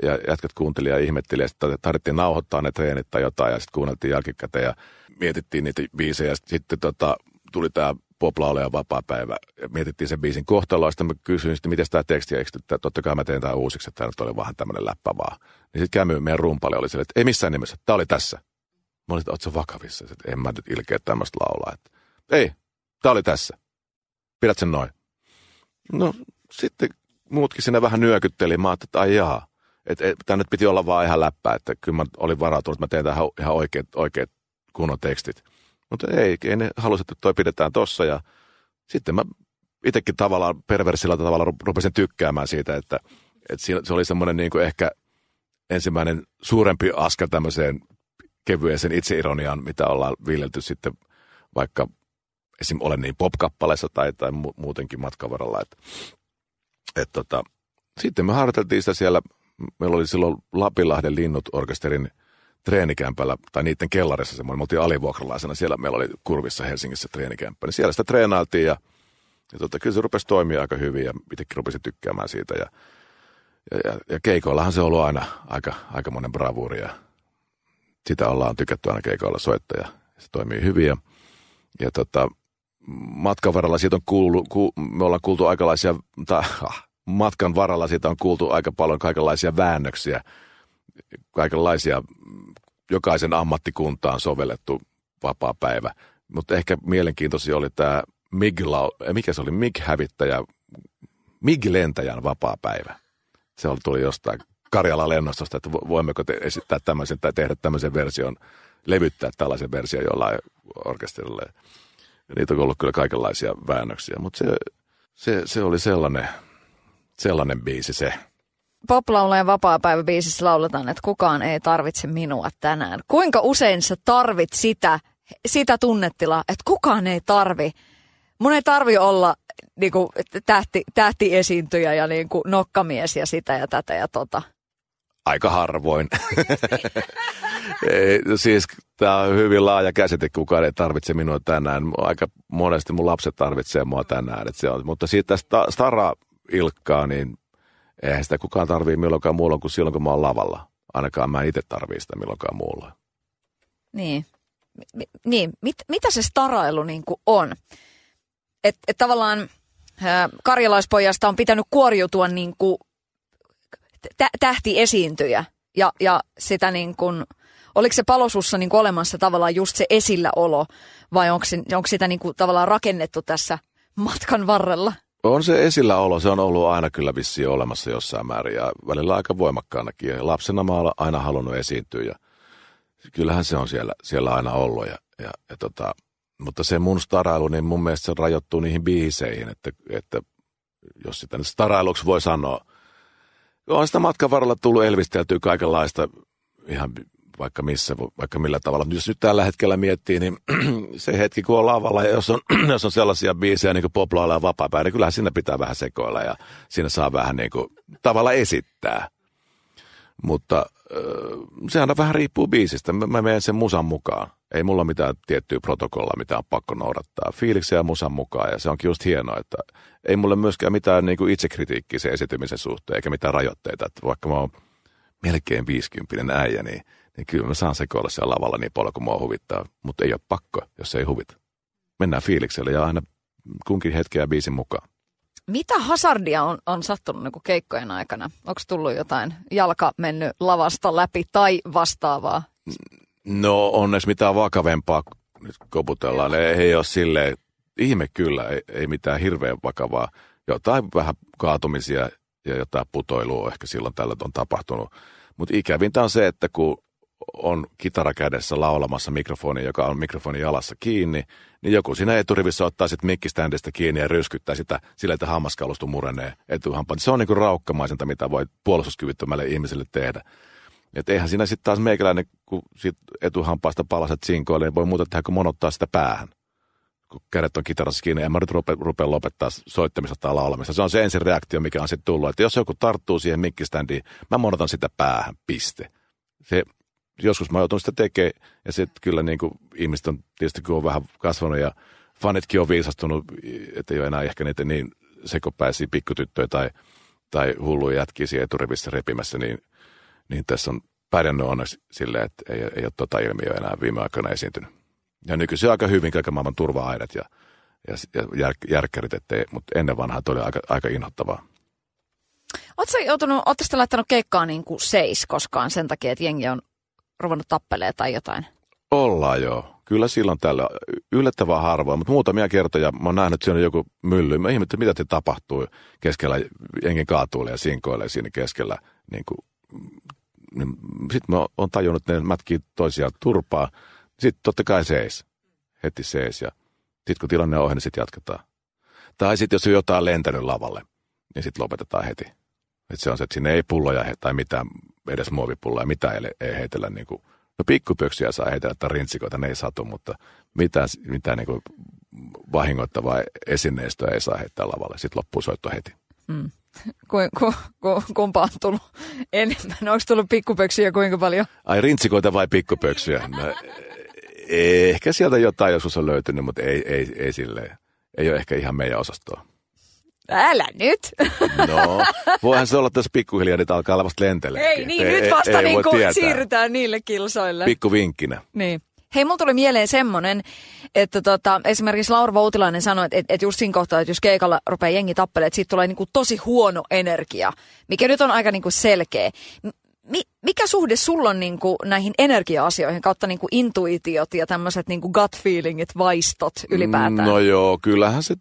ja jätkät kuunteli ja ihmetteli, ja sitten tarvittiin nauhoittaa ne treenit tai jotain, ja sitten kuunneltiin jälkikäteen ja mietittiin niitä biisejä. Sitten tota, tuli tämä poplaule ja vapaa-päivä. Mietittiin sen biisin kohtaloa, sitten mä kysyin, että miten tämä teksti, että totta kai mä teen tämän uusiksi, että tämä nyt oli vähän tämmöinen läppä vaan. Niin sitten Kämy, meidän rumpali oli silleen, että ei missään nimessä, tämä oli tässä. Mä olin, että vakavissa? Että en mä nyt ilkeä tämmöistä laulaa. Että, ei, tämä oli tässä. Pidät sen noin. No sitten muutkin sinne vähän nyökytteli. Mä ajattelin, että ai jaa. Että et, tämä nyt piti olla vaan ihan läppää, että kyllä mä olin varautunut, että mä teen tähän ihan oikeat, oikeat kunnon tekstit. Mutta ei, ei ne halusi, että toi pidetään tossa ja sitten mä itsekin tavallaan perversillä tavalla rupesin tykkäämään siitä, että, että se oli semmoinen niin kuin ehkä ensimmäinen suurempi askel tämmöiseen kevyeseen itseironiaan, mitä ollaan viljelty sitten vaikka esim. olen niin pop-kappaleessa tai, tai muutenkin matkavaralla. Että, et tota, sitten me harjoiteltiin sitä siellä, meillä oli silloin Lapinlahden linnut orkesterin – treenikämpällä, tai niiden kellarissa semmoinen, me oltiin alivuokralaisena, siellä. Meillä oli kurvissa Helsingissä treenikämppä, niin siellä sitä treenailtiin ja, ja tota, kyllä se rupesi toimia aika hyvin ja itsekin rupesin tykkäämään siitä. Ja, ja, ja, ja keikoillahan se on ollut aina aika, aika monen bravuuri ja sitä ollaan tykätty aina keikoilla soittaa ja se toimii hyvin. Ja, ja tota, matkan varrella siitä on kuullut, ku, me ollaan kuultu aikalaisia, tai ah, matkan varrella siitä on kuultu aika paljon kaikenlaisia väännöksiä, kaikenlaisia jokaisen ammattikuntaan sovellettu vapaa päivä. Mutta ehkä mielenkiintoisia oli tämä MIG, eh, mikä se oli, MIG-hävittäjä, MIG-lentäjän vapaa päivä. Se oli, tuli jostain Karjala lennostosta, että voimmeko te esittää tämmöisen tai tehdä tämmöisen version, levyttää tällaisen version jollain orkesterille. Ja niitä on ollut kyllä kaikenlaisia väännöksiä, mutta se, se, se oli sellainen, sellainen biisi se poplaulajan vapaa-päiväbiisissä lauletaan, että kukaan ei tarvitse minua tänään. Kuinka usein sä tarvit sitä, sitä tunnetilaa, että kukaan ei tarvi. Mun ei tarvi olla niin kuin, tähti, tähtiesiintyjä ja niin kuin, nokkamies ja sitä ja tätä ja tota. Aika harvoin. ei, siis tämä on hyvin laaja käsite, kukaan ei tarvitse minua tänään. Aika monesti mun lapset tarvitsee mua tänään. Et se on, mutta siitä Stara Ilkkaa, niin Eihän sitä kukaan tarvii milloinkaan muulla kuin silloin, kun mä oon lavalla. Ainakaan mä itse tarvii sitä milloinkaan muulla. Niin. M- niin. Mit, mitä se starailu niin kuin on? Että et tavallaan äh, karjalaispojasta on pitänyt kuoriutua niin kuin tä- tähtiesiintyjä. Ja, ja sitä niin kuin, oliko se palosussa niin kuin olemassa tavallaan just se esilläolo vai onko, se, onko sitä niin kuin tavallaan rakennettu tässä matkan varrella? On se esilläolo, se on ollut aina kyllä vissiin olemassa jossain määrin ja välillä aika voimakkaanakin. Lapsena mä olen aina halunnut esiintyä ja kyllähän se on siellä, siellä aina ollut. Ja, ja, ja tota, mutta se mun starailu, niin mun mielestä se rajoittuu niihin biiseihin, että, että jos sitä nyt starailuksi voi sanoa. On sitä matkan varrella tullut elvisteltyä kaikenlaista ihan vaikka missä, vaikka millä tavalla. Jos nyt tällä hetkellä miettii, niin se hetki kun on lavalla ja jos on, jos on sellaisia biisejä niin kuin poplailla ja vapaa niin kyllähän siinä pitää vähän sekoilla ja siinä saa vähän niin kuin tavalla esittää. Mutta se aina vähän riippuu biisistä. Mä, mä menen sen musan mukaan. Ei mulla mitään tiettyä protokollaa, mitä on pakko noudattaa. Fiiliksi ja musan mukaan ja se onkin just hienoa, että ei mulle myöskään mitään niin kuin itsekritiikkiä sen esitymisen suhteen eikä mitään rajoitteita. Että vaikka mä oon melkein 50 äijä, niin niin kyllä mä saan sekoilla siellä lavalla niin paljon kuin mua huvittaa, mutta ei ole pakko, jos ei huvita. Mennään fiilikselle ja aina kunkin hetkeä biisin mukaan. Mitä hazardia on, on sattunut niin keikkojen aikana? Onko tullut jotain jalka mennyt lavasta läpi tai vastaavaa? No onneksi mitään vakavempaa nyt koputellaan. Ei, ei ole silleen, ihme kyllä, ei, ei mitään hirveän vakavaa. Jotain vähän kaatumisia ja jotain putoilua ehkä silloin tällä on tapahtunut. Mutta ikävintä on se, että kun on kitara kädessä laulamassa mikrofoni, joka on mikrofoni jalassa kiinni, niin joku siinä eturivissä ottaa sitten mikkiständistä kiinni ja ryskyttää sitä sillä, että hammaskalusto murenee etuhampaan. Se on niinku raukkamaisinta, mitä voi puolustuskyvyttömälle ihmiselle tehdä. Et eihän siinä sitten taas meikäläinen, kun sit etuhampaasta palaset sinkoille, niin voi muuta tehdä kuin monottaa sitä päähän. Kun kädet on kitarassa kiinni, en mä nyt rupea, rupea lopettaa soittamista tai laulamista. Se on se ensin reaktio, mikä on sitten tullut. Että jos joku tarttuu siihen mikkiständiin, mä monotan sitä päähän, piste. Se, joskus mä oon sitä tekemään, ja sitten kyllä niin kuin ihmiset on tietysti, kun on vähän kasvanut ja fanitkin on viisastunut, että ei ole enää ehkä niitä niin sekopäisiä pikkutyttöjä tai, tai hulluja jätkiä siellä eturivissä repimässä, niin – niin tässä on pärjännyt onneksi silleen, että ei, ei ole tota ilmiöä enää viime aikoina esiintynyt. Ja nykyisin aika hyvin kaiken maailman turva-aidat ja, ja, ja jär, järkkärit, ettei, mutta ennen vanhaa oli aika, aika inhottavaa. Oletko joutunut, laittanut keikkaa niin kuin seis koskaan sen takia, että jengi on ruvennut tappelee tai jotain? Ollaan joo. Kyllä silloin tällä yllättävän harvoin, mutta muutamia kertoja mä oon nähnyt, että siinä on joku mylly. Mä ihmettelin, mitä te tapahtuu keskellä, jengin kaatuille ja sinkoille siinä keskellä niin kuin niin sitten mä oon tajunnut, että ne mätkii toisiaan turpaa. Sitten totta kai seis. Heti seis. Ja sitten kun tilanne on ohi, niin sitten jatketaan. Tai sitten jos on jotain lentänyt lavalle, niin sitten lopetetaan heti. Et se on se, että sinne ei pulloja tai mitään, edes muovipulloja, mitä ei, ei heitellä niin kuin, no pikkupöksiä saa heitellä tai rintsikoita, ne ei satu, mutta mitään, mitään niin kuin vahingoittavaa esineistöä ei saa heittää lavalle. Sitten loppuu soitto heti. Mm ku, ku, ku, kumpa on tullut enemmän? Onko tullut pikkupöksyjä kuinka paljon? Ai rintsikoita vai pikkupöksyjä? No, ehkä sieltä jotain joskus on löytynyt, mutta ei, ei, ei silleen. Ei ole ehkä ihan meidän osastoa. Älä nyt! No, voihan se olla tässä pikkuhiljaa, että alkaa olla vasta lentele. Ei niin, ei, nyt vasta ei, niin ei siirrytään niille kilsoille. Pikku vinkkinä. Niin. Hei, mulla tuli mieleen semmonen, että tota, esimerkiksi Laura Voutilainen sanoi, että, että just siinä kohtaa, että jos keikalla rupeaa jengi tappelemaan, että siitä tulee niinku tosi huono energia, mikä nyt on aika niinku selkeä. Mi- mikä suhde sulla on niinku näihin energia-asioihin kautta niinku intuitiot ja tämmöiset niinku gut feelingit, vaistot ylipäätään? No joo, kyllähän se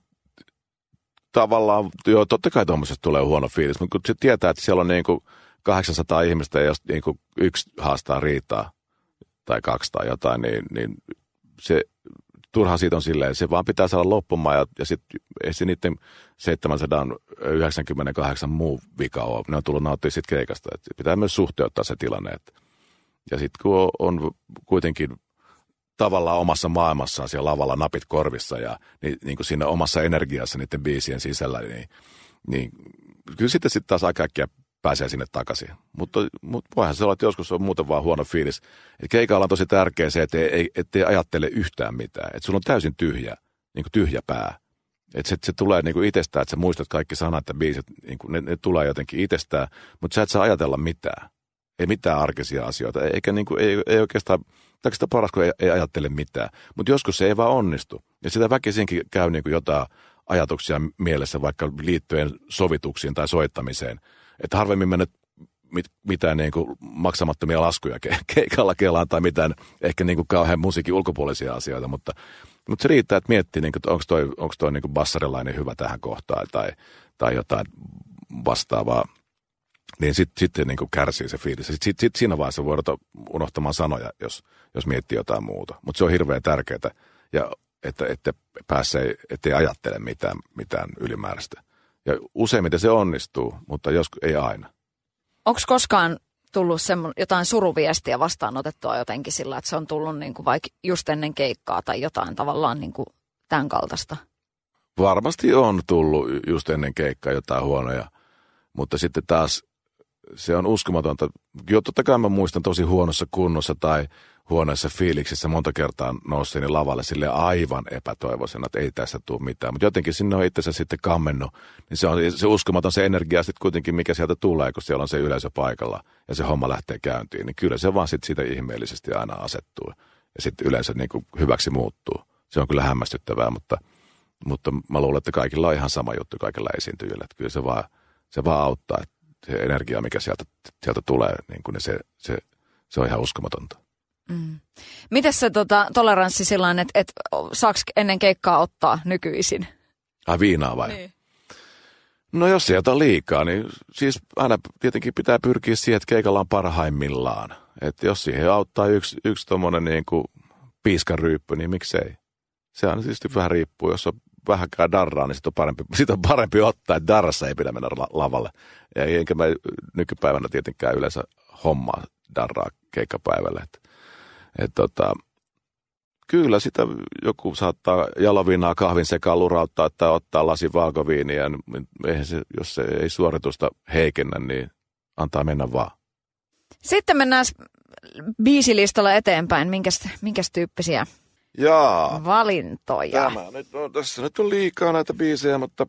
tavallaan, joo totta kai tuommoisesta tulee huono fiilis, mutta kun se tietää, että siellä on niinku 800 ihmistä ja jos niinku yksi haastaa riitaa, tai kaksi tai jotain, niin, niin se turha siitä on silleen, se vaan pitää saada loppumaan ja, ja sitten ei se niiden 798 muu vika ole. Ne on tullut nauttia sitten keikasta. Et pitää myös suhteuttaa se tilanne. Et, ja sitten kun on kuitenkin tavallaan omassa maailmassaan siellä lavalla napit korvissa ja niin, niin kuin siinä omassa energiassa niiden biisien sisällä, niin, niin kyllä sitten sitten taas aika äkkiä pääsee sinne takaisin. Mutta, mutta voihan se olla, että joskus on muuten vaan huono fiilis. Et keikalla on tosi tärkeä se, että ei, ettei ajattele yhtään mitään. Että sulla on täysin tyhjä, niin kuin tyhjä pää. Että se, se tulee niin kuin itsestään, että sä muistat kaikki sanat ja biisit, niin kuin ne, ne tulee jotenkin itsestään, mutta sä et saa ajatella mitään. Ei mitään arkisia asioita, eikä niin kuin, ei, ei oikeastaan, tai sitä paras, kun ei, ei ajattele mitään. Mutta joskus se ei vaan onnistu. Ja sitä väkisinkin käy niin kuin jotain ajatuksia mielessä vaikka liittyen sovituksiin tai soittamiseen – että harvemmin mennyt mit, mitään niin kuin maksamattomia laskuja ke, keikalla kelaan tai mitään ehkä niin kuin kauhean musiikin ulkopuolisia asioita, mutta, mutta se riittää, että miettii, niin kuin, onko toi, onko toi niin kuin bassarilainen hyvä tähän kohtaan tai, tai jotain vastaavaa, niin sitten sit niin kuin kärsii se fiilis. Sitten sit, sit siinä vaiheessa voi ruveta unohtamaan sanoja, jos, jos miettii jotain muuta. Mutta se on hirveän tärkeää, ja että, että pääsee, ettei ajattele mitään, mitään ylimääräistä. Ja useimmiten se onnistuu, mutta jos ei aina. Onko koskaan tullut semmo, jotain suruviestiä vastaanotettua jotenkin sillä, että se on tullut niin kuin vaikka just ennen keikkaa tai jotain tavallaan niin kuin tämän kaltaista? Varmasti on tullut just ennen keikkaa jotain huonoja, mutta sitten taas se on uskomatonta. Jo totta kai mä muistan tosi huonossa kunnossa tai huonoissa fiiliksissä monta kertaa nousseeni lavalle sille aivan epätoivoisena, että ei tässä tule mitään. Mutta jotenkin sinne on itsensä sitten kammennut, niin se on se uskomaton se energia sitten kuitenkin, mikä sieltä tulee, kun siellä on se yleisö paikalla ja se homma lähtee käyntiin. Niin kyllä se vaan sitten siitä ihmeellisesti aina asettuu ja sitten yleensä niin kuin hyväksi muuttuu. Se on kyllä hämmästyttävää, mutta, mutta mä luulen, että kaikilla on ihan sama juttu kaikilla esiintyjillä. Että kyllä se vaan, se vaan auttaa, että se energia, mikä sieltä, sieltä tulee, niin kuin se, se, se on ihan uskomatonta. Mm. Miten se tota, toleranssi sillä että, että saaks ennen keikkaa ottaa nykyisin? Ai viinaa vai? Niin. No jos sieltä on liikaa, niin siis aina tietenkin pitää pyrkiä siihen, että keikalla on parhaimmillaan. Että jos siihen auttaa yksi, yksi tuommoinen niin kuin piiskaryyppy, niin miksei. Se on siis vähän riippuu, jos on vähänkään darraa, niin sitten on parempi, sit on parempi ottaa, että darrassa ei pidä mennä lavalle. Ja enkä mä nykypäivänä tietenkään yleensä hommaa darraa keikkapäivällä. Että et tota, kyllä sitä joku saattaa jaloviinaa kahvin sekaan lurauttaa, että ottaa lasi valkoviiniä. Eihän se, jos se ei suoritusta heikennä, niin antaa mennä vaan. Sitten mennään biisilistalla eteenpäin. Minkäs, minkäs tyyppisiä Jaa. valintoja? Tämä nyt on, tässä nyt on liikaa näitä biisejä, mutta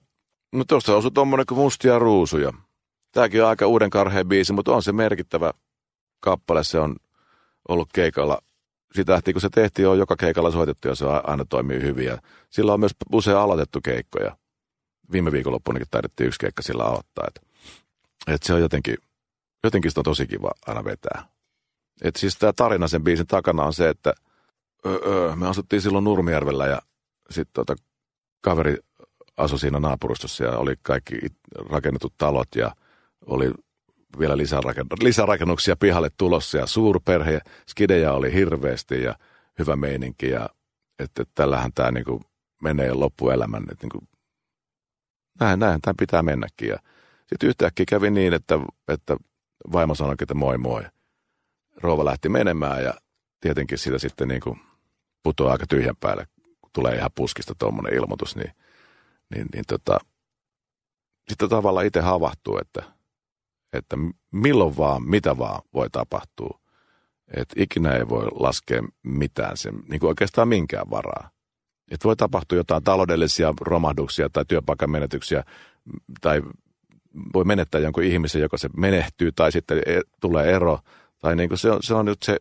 no tuossa osui tuommoinen kuin Mustia ruusuja. Tämäkin on aika uuden karheen biisi, mutta on se merkittävä kappale. Se on ollut keikalla sitä lähtien, kun se tehtiin, on joka keikalla soitettu ja se aina toimii hyvin. Ja sillä on myös usein aloitettu keikkoja. Viime viikonloppuunkin taidettiin yksi keikka sillä aloittaa. Että, että se on jotenkin, jotenkin sitä on tosi kiva aina vetää. Et siis tämä tarina sen biisin takana on se, että öö, öö, me asuttiin silloin Nurmijärvellä ja sitten tota, kaveri asui siinä naapurustossa ja oli kaikki rakennetut talot ja oli vielä lisärakennuksia pihalle tulossa ja suurperhe, skidejä oli hirveästi ja hyvä meininki ja että, että tällähän tämä niin menee loppuelämän, että niin kuin, näin, näin tämä pitää mennäkin ja sitten yhtäkkiä kävi niin, että, että vaimo sanoi, että moi moi. Rouva lähti menemään ja tietenkin sitä sitten niin kuin putoaa aika tyhjän päälle, kun tulee ihan puskista tuommoinen ilmoitus, niin, niin, niin tota, sitten tavallaan itse havahtuu, että – että milloin vaan, mitä vaan voi tapahtua. Että ikinä ei voi laskea mitään, sen, niin kuin oikeastaan minkään varaa. Että voi tapahtua jotain taloudellisia romahduksia tai työpaikan menetyksiä tai voi menettää jonkun ihmisen, joka se menehtyy tai sitten e, tulee ero. Tai niin kuin se, on, se on nyt se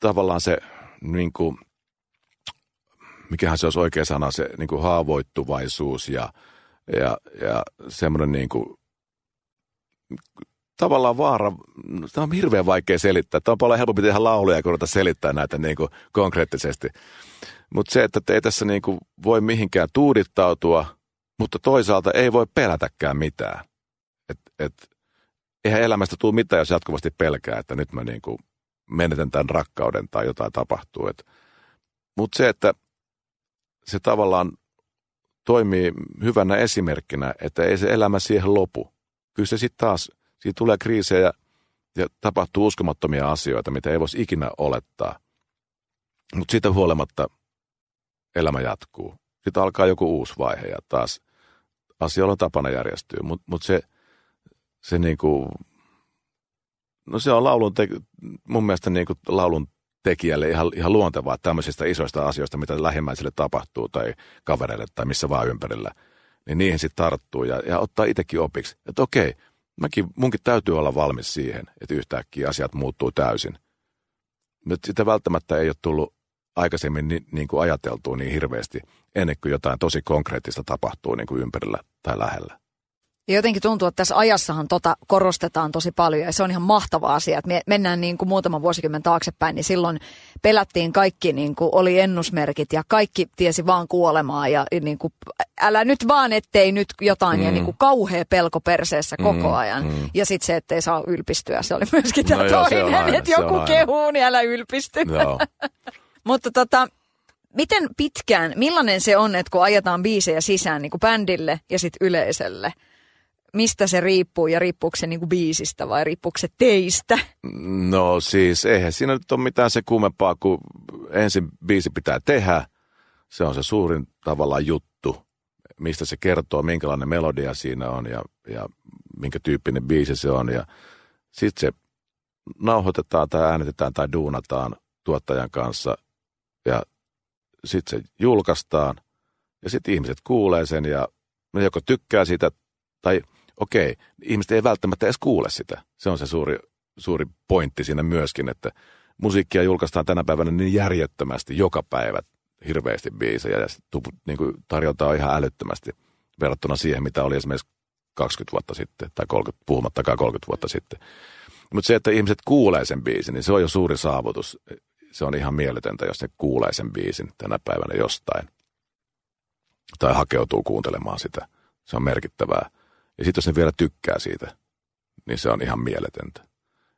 tavallaan se, niin kuin, mikähän se olisi oikea sana, se niin kuin haavoittuvaisuus ja, ja, ja semmoinen niin kuin tavallaan vaara, tämä on hirveän vaikea selittää. Tämä on paljon helpompi tehdä lauluja kuin selittää näitä niin kuin konkreettisesti. Mutta se, että ei tässä niin kuin voi mihinkään tuudittautua, mutta toisaalta ei voi pelätäkään mitään. Et, et, eihän elämästä tule mitään, jos jatkuvasti pelkää, että nyt mä niin kuin menetän tämän rakkauden tai jotain tapahtuu. Mutta se, että se tavallaan toimii hyvänä esimerkkinä, että ei se elämä siihen lopu kyllä se sitten taas, siitä tulee kriisejä ja tapahtuu uskomattomia asioita, mitä ei voisi ikinä olettaa. Mutta siitä huolimatta elämä jatkuu. Sitten alkaa joku uusi vaihe ja taas asioilla on tapana järjestyä. Mutta mut se, se niinku, no se on laulun, te, mun mielestä niinku laulun tekijälle ihan, ihan luontevaa tämmöisistä isoista asioista, mitä lähimmäisille tapahtuu tai kavereille tai missä vaan ympärillä – niin niihin sitten tarttuu ja, ja ottaa itsekin opiksi. Että okei, mäkin, munkin täytyy olla valmis siihen, että yhtäkkiä asiat muuttuu täysin. Mutta sitä välttämättä ei ole tullut aikaisemmin niin, niin kuin ajateltua niin hirveästi, ennen kuin jotain tosi konkreettista tapahtuu niin kuin ympärillä tai lähellä. Ja jotenkin tuntuu, että tässä ajassahan tota korostetaan tosi paljon ja se on ihan mahtava asia. Että me mennään niin kuin muutama vuosikymmen taaksepäin, niin silloin pelättiin kaikki, niin kuin oli ennusmerkit ja kaikki tiesi vaan kuolemaa ja niin kuin, älä nyt vaan, ettei nyt jotain mm. ja niin kuin kauhea pelko perseessä koko mm, ajan. Mm. Ja sitten se, ettei saa ylpistyä, se oli myöskin tämä no toinen, että joku kehuu, niin älä ylpisty. Mutta tota, miten pitkään, millainen se on, että kun ajetaan biisejä sisään niin kuin bändille ja sitten yleisölle – mistä se riippuu ja riippuuko se niinku biisistä vai riippuuko se teistä? No siis eihän siinä nyt ole mitään se kummempaa, kun ensin biisi pitää tehdä. Se on se suurin tavallaan juttu, mistä se kertoo, minkälainen melodia siinä on ja, ja minkä tyyppinen biisi se on. Ja sitten se nauhoitetaan tai äänitetään tai duunataan tuottajan kanssa ja sitten se julkaistaan ja sitten ihmiset kuulee sen ja ne joko tykkää siitä tai okei, ihmiset ei välttämättä edes kuule sitä. Se on se suuri, suuri pointti siinä myöskin, että musiikkia julkaistaan tänä päivänä niin järjettömästi joka päivä hirveästi biisejä ja niin kuin tarjotaan ihan älyttömästi verrattuna siihen, mitä oli esimerkiksi 20 vuotta sitten tai 30, puhumattakaan 30 vuotta sitten. Mutta se, että ihmiset kuulee sen biisin, niin se on jo suuri saavutus. Se on ihan mieletöntä, jos ne kuulee sen biisin tänä päivänä jostain. Tai hakeutuu kuuntelemaan sitä. Se on merkittävää. Ja sitten jos ne vielä tykkää siitä, niin se on ihan mieletöntä.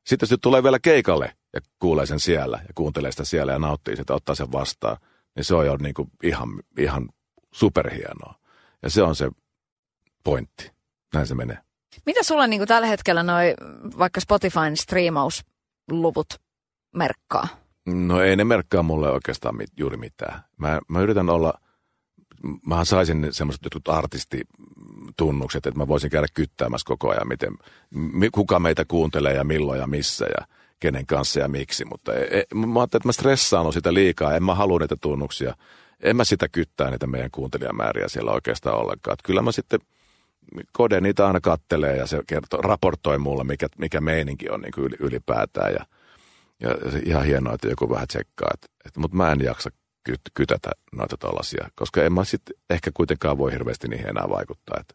Sitten jos tulee vielä keikalle ja kuulee sen siellä ja kuuntelee sitä siellä ja nauttii sitä, ottaa sen vastaan, niin se on jo niin kuin ihan, ihan superhienoa. Ja se on se pointti. Näin se menee. Mitä sulla niin kuin tällä hetkellä noi vaikka Spotifyn striimausluvut merkkaa? No ei ne merkkaa mulle oikeastaan mit, juuri mitään. Mä, mä yritän olla, mä saisin semmoiset jotkut artistitunnukset, että mä voisin käydä kyttäämässä koko ajan, miten, kuka meitä kuuntelee ja milloin ja missä ja kenen kanssa ja miksi. Mutta ei, ei, mä ajattelin, että mä stressaan sitä liikaa, en mä halua niitä tunnuksia. En mä sitä kyttää niitä meidän kuuntelijamääriä siellä oikeastaan ollenkaan. Että kyllä mä sitten – Kode niitä aina kattelee ja se kertoo, raportoi mulle, mikä, mikä meininki on niin kuin ylipäätään. Ja, ja ihan hienoa, että joku vähän tsekkaa. Että, että, mutta mä en jaksa ky, kytätä noita tällaisia, koska en mä sitten ehkä kuitenkaan voi hirveästi niihin enää vaikuttaa. Että,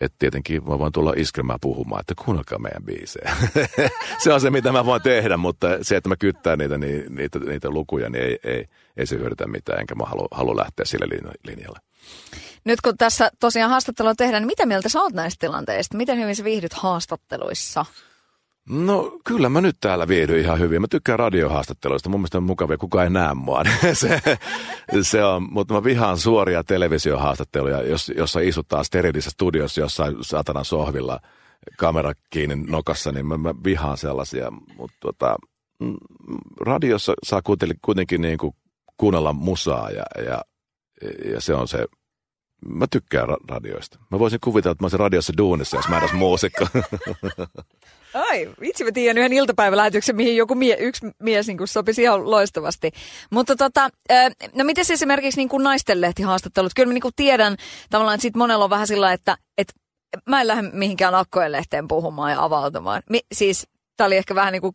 että tietenkin mä voin tulla iskemään puhumaan, että kuunnelkaa meidän biisejä. se on se, mitä mä voin tehdä, mutta se, että mä kyttään niitä, niin, niitä, niitä lukuja, niin ei, ei, ei se hyödytä mitään, enkä mä halua, halua lähteä sille linjalle. Nyt kun tässä tosiaan haastattelua tehdään, niin mitä mieltä sä oot näistä tilanteista? Miten hyvin sä viihdyt haastatteluissa? No kyllä mä nyt täällä viihdyn ihan hyvin. Mä tykkään radiohaastatteluista. Mun mielestä on mukavia, kukaan ei näe mua. se, se on, mutta mä vihaan suoria televisiohaastatteluja, jos, jossa istutaan steriilissä studiossa jossain satanan sohvilla kamera kiinni nokassa, niin mä, mä vihaan sellaisia. Mutta tota, mm, radiossa saa kuitenkin, kuitenkin niin kuin kuunnella musaa ja, ja, ja se on se Mä tykkään ra- radioista. Mä voisin kuvitella, että mä olisin radiossa duunissa, jos mä edes muusikko. Ai, vitsi mä tiedän yhden iltapäivälähetyksen, mihin joku mie, yksi mies niin kuin sopisi ihan loistavasti. Mutta tota, no miten esimerkiksi niin kuin naistenlehtihaastattelut? Kyllä mä niin kuin tiedän tavallaan, että sit monella on vähän sillä, että, että mä en lähde mihinkään akkojen lehteen puhumaan ja avautumaan. Mi- siis tämä oli ehkä vähän niin kuin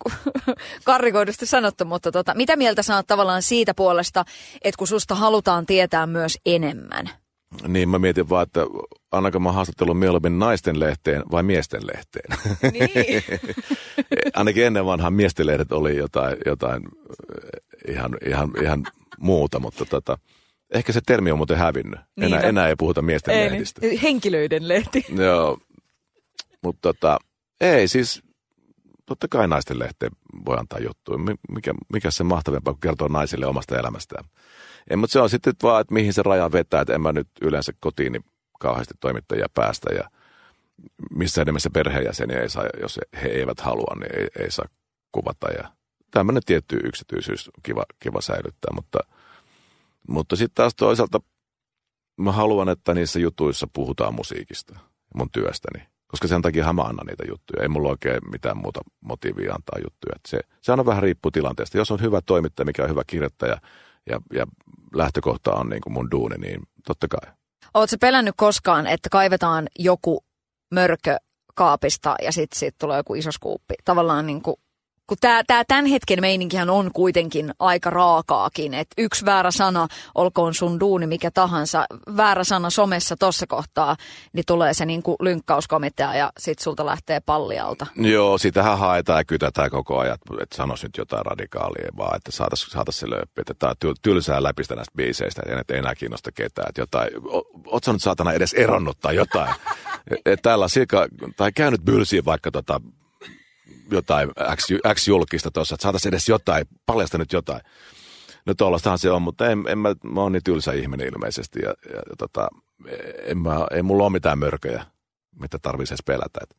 karrikoidusti sanottu, mutta tota, mitä mieltä sä oot tavallaan siitä puolesta, että kun susta halutaan tietää myös enemmän? Niin, mä mietin vaan, että annanko mä haastattelun mieluummin naisten lehteen vai miesten lehteen. Niin. Ainakin ennen vanhaan miesten lehdet oli jotain, jotain eh, ihan, ihan, ihan muuta, mutta tota, ehkä se termi on muuten hävinnyt. Niin enää, enää ei puhuta miesten ei, lehdistä. Niin. Henkilöiden lehti. Joo, mutta tota, ei siis, totta kai naisten lehteen voi antaa juttuja. Mikä, mikä se mahtavempaa kuin kertoa naisille omasta elämästään. En, mutta se on sitten vaan, että mihin se raja vetää, että en mä nyt yleensä kotiin niin kauheasti toimittajia päästä ja missä nimessä perheenjäseniä ei saa, jos he eivät halua, niin ei, ei saa kuvata ja tämmöinen tietty yksityisyys kiva, kiva säilyttää, mutta, mutta sitten taas toisaalta mä haluan, että niissä jutuissa puhutaan musiikista, mun työstäni, koska sen takia mä annan niitä juttuja. Ei mulla oikein mitään muuta motiivia antaa juttuja. se, se aina vähän riippuu tilanteesta. Jos on hyvä toimittaja, mikä on hyvä kirjoittaja ja, ja lähtökohta on niin kuin mun duuni, niin totta kai. Oletko pelännyt koskaan, että kaivetaan joku mörkö kaapista ja sitten sit tulee joku iso skuuppi? Tavallaan niin kuin kun tämä, tämä tämän hetken meininkihän on kuitenkin aika raakaakin, että yksi väärä sana, olkoon sun duuni mikä tahansa, väärä sana somessa tuossa kohtaa, niin tulee se niin kuin lynkkauskomitea ja sit sulta lähtee pallialta. Joo, sitähän haetaan ja kytätään koko ajan, että sanois nyt jotain radikaalia vaan, että saataisiin saatais se löppi, että tämä on tylsää läpistä näistä biiseistä ja ei enää kiinnosta ketään, että jotain, ootko nyt saatana edes eronnut tai jotain. Tällaisia, tai käynyt bylsiin vaikka tota jotain X, X-julkista tuossa, että saataisiin edes jotain, paljasta nyt jotain. No tuollaistahan se on, mutta en, en mä, mä oon niin tylsä ihminen ilmeisesti ja, ja, ja tota, en mä, ei mulla ole mitään mörköjä, mitä tarvitsisi edes pelätä. Et.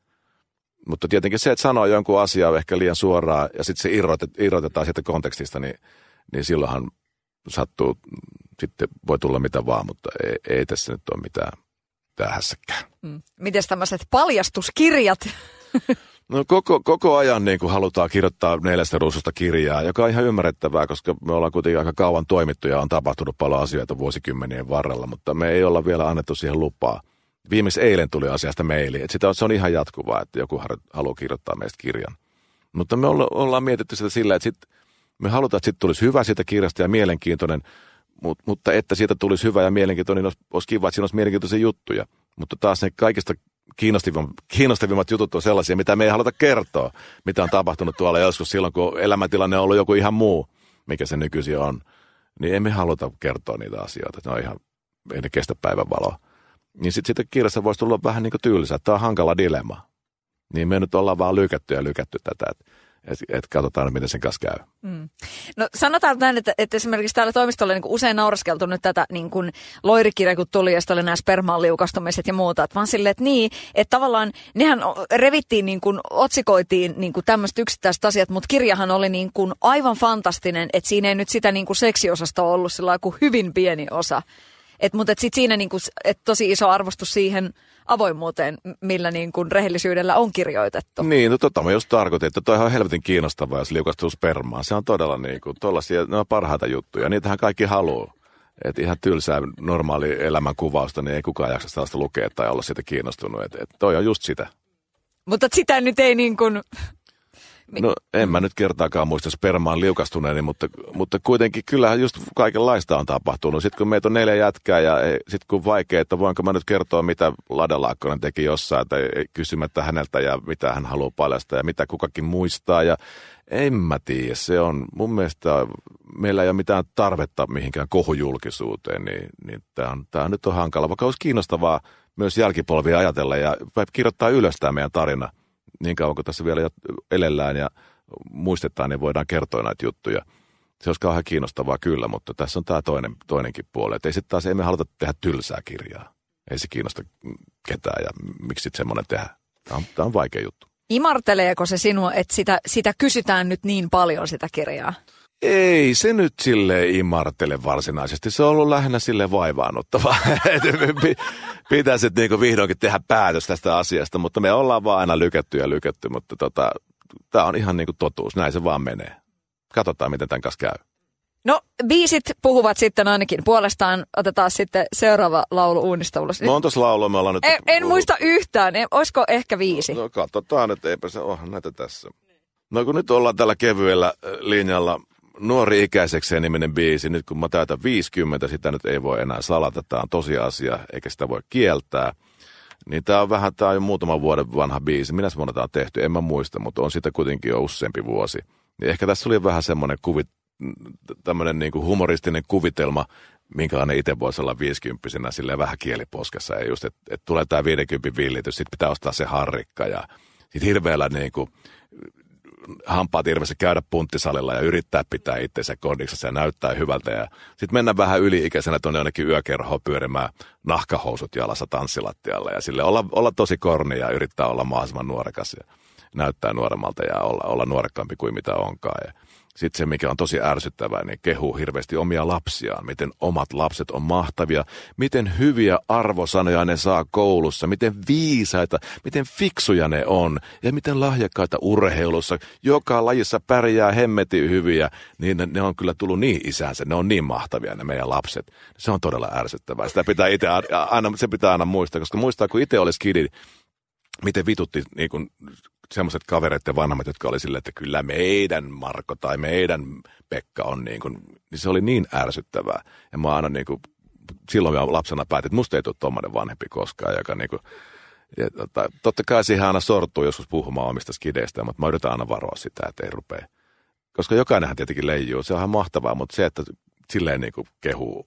Mutta tietenkin se, että sanoo jonkun asiaa ehkä liian suoraan ja sitten se irrotet, irrotetaan siitä kontekstista, niin, niin silloinhan sattuu, sitten voi tulla mitä vaan, mutta ei, ei tässä nyt ole mitään, mitään hässäkään. Mm. Miten tämmöiset paljastuskirjat? No koko, koko ajan niin kuin halutaan kirjoittaa neljästä ruususta kirjaa, joka on ihan ymmärrettävää, koska me ollaan kuitenkin aika kauan toimittu ja on tapahtunut paljon asioita vuosikymmenien varrella, mutta me ei olla vielä annettu siihen lupaa. Viimeksi eilen tuli asiasta meili, että sitä, se on ihan jatkuvaa, että joku haluaa kirjoittaa meistä kirjan. Mutta me olla, ollaan mietitty sitä sillä, että sit, me halutaan, että siitä tulisi hyvä siitä kirjasta ja mielenkiintoinen, mutta, mutta että siitä tulisi hyvä ja mielenkiintoinen, niin olisi, olisi kiva, että siinä olisi mielenkiintoisia juttuja. Mutta taas ne kaikista kiinnostavimmat, kiinnostavimmat jutut on sellaisia, mitä me ei haluta kertoa, mitä on tapahtunut tuolla joskus silloin, kun elämäntilanne on ollut joku ihan muu, mikä se nykyisin on. Niin emme haluta kertoa niitä asioita. Ne on ihan, ei ne kestä päivänvaloa. Niin sitten siitä kirjassa voisi tulla vähän niin kuin tylsä. Tämä on hankala dilemma. Niin me nyt ollaan vaan lykätty ja lykätty tätä. Että että et katsotaan, miten sen kanssa käy. Mm. No sanotaan näin, että, että esimerkiksi täällä toimistolla niin usein nauraskeltu nyt tätä niin kuin loirikirja, kun tuli, ja oli nämä spermaan liukastumiset ja muuta. Että vaan silleen, että niin, että tavallaan nehän revittiin, niin kuin, otsikoitiin niin kuin tämmöiset yksittäiset asiat, mutta kirjahan oli niin kuin aivan fantastinen, että siinä ei nyt sitä niin kuin seksiosasta ollut sillä kuin hyvin pieni osa. Et, mutta et sit siinä niin kuin, et tosi iso arvostus siihen avoimuuteen, millä niin kuin rehellisyydellä on kirjoitettu. Niin, no tota mä just tarkoitin, että toi on helvetin kiinnostavaa, jos liukastuu spermaan. Se on todella niin kuin, tollaisia, ne on parhaita juttuja. Niitähän kaikki haluaa. Että ihan tylsää normaali elämän kuvausta, niin ei kukaan jaksa sellaista lukea tai olla siitä kiinnostunut. Että et toi on just sitä. Mutta sitä nyt ei niin kuin No en mä nyt kertaakaan muista spermaan liukastuneeni, mutta, mutta kuitenkin kyllähän just kaikenlaista on tapahtunut. Sitten kun meitä on neljä jätkää ja sitten kun vaikea, että voinko mä nyt kertoa, mitä Ladelaakkonen teki jossain tai kysymättä häneltä ja mitä hän haluaa paljastaa ja mitä kukakin muistaa. Ja en mä tiedä, se on mun mielestä, meillä ei ole mitään tarvetta mihinkään kohujulkisuuteen, niin, niin tämä on, tää nyt on hankala. Vaikka olisi kiinnostavaa myös jälkipolvia ajatella ja kirjoittaa ylös tämä meidän tarina – niin kauan kuin tässä vielä elellään ja muistetaan, niin voidaan kertoa näitä juttuja. Se olisi kauhean kiinnostavaa kyllä, mutta tässä on tämä toinen, toinenkin puoli. Että ei sitten taas, emme haluta tehdä tylsää kirjaa. Ei se kiinnosta ketään ja miksi sitten semmoinen tehdä. Tämä on, tämä on vaikea juttu. Imarteleeko se sinua, että sitä, sitä kysytään nyt niin paljon sitä kirjaa? Ei se nyt sille imartele varsinaisesti. Se on ollut lähinnä sille vaivaannuttava. Pitäisi niinku vihdoinkin tehdä päätös tästä asiasta, mutta me ollaan vaan aina lykätty ja lykätty, mutta tota, tämä on ihan niinku totuus. Näin se vaan menee. Katsotaan, miten tämän kanssa käy. No, biisit puhuvat sitten ainakin puolestaan. Otetaan sitten seuraava laulu uunnistavuus. No on tuossa laulua, me ollaan nyt... En, en muista yhtään. Olisiko ehkä viisi? No katsotaan, että eipä se ole näitä tässä. No kun nyt ollaan tällä kevyellä linjalla nuori ikäisekseen niminen biisi. Nyt kun mä täytän 50, sitä nyt ei voi enää salata. Tämä on tosiasia, eikä sitä voi kieltää. Niin tämä on vähän, tämä on jo muutaman vuoden vanha biisi. Minä vuonna tämä on tehty, en mä muista, mutta on sitä kuitenkin jo useampi vuosi. Niin ehkä tässä oli vähän semmoinen kuvit, tämmöinen niin humoristinen kuvitelma, minkälainen itse voisi olla viisikymppisenä silleen vähän kieliposkessa. Ja just, että et tulee tämä 50 villitys, sitten pitää ostaa se harrikka ja sitten hirveällä niin kuin, hampaat irvessä käydä punttisalilla ja yrittää pitää itsensä kondiksessa ja näyttää hyvältä. Ja sitten mennä vähän yli-ikäisenä tuonne jonnekin yökerhoon pyörimään nahkahousut jalassa tanssilattialle ja sille olla, olla tosi korni ja yrittää olla mahdollisimman nuorekas ja näyttää nuoremmalta ja olla, olla nuorekkaampi kuin mitä onkaan. Ja sitten se, mikä on tosi ärsyttävää, niin kehuu hirveästi omia lapsiaan, miten omat lapset on mahtavia, miten hyviä arvosanoja ne saa koulussa, miten viisaita, miten fiksuja ne on ja miten lahjakkaita urheilussa. Joka lajissa pärjää hemmeti hyviä, niin ne, ne on kyllä tullut niin isänsä, ne on niin mahtavia ne meidän lapset. Se on todella ärsyttävää. Sitä pitää itse aina, se pitää aina muistaa, koska muistaa, kun itse olisi kidi, miten vitutti niin kun semmoiset kavereiden vanhemmat, jotka oli silleen, että kyllä meidän Marko tai meidän Pekka on niin kuin, niin se oli niin ärsyttävää. Ja mä aina niin kuin, silloin mä lapsena päätin, että musta ei tule tuommoinen vanhempi koskaan, joka niin kuin, ja tota, totta kai siihen aina sortuu joskus puhumaan omista skideistä, mutta mä yritän aina varoa sitä, että ei rupea. Koska jokainenhan tietenkin leijuu, se on ihan mahtavaa, mutta se, että silleen niin kuin kehuu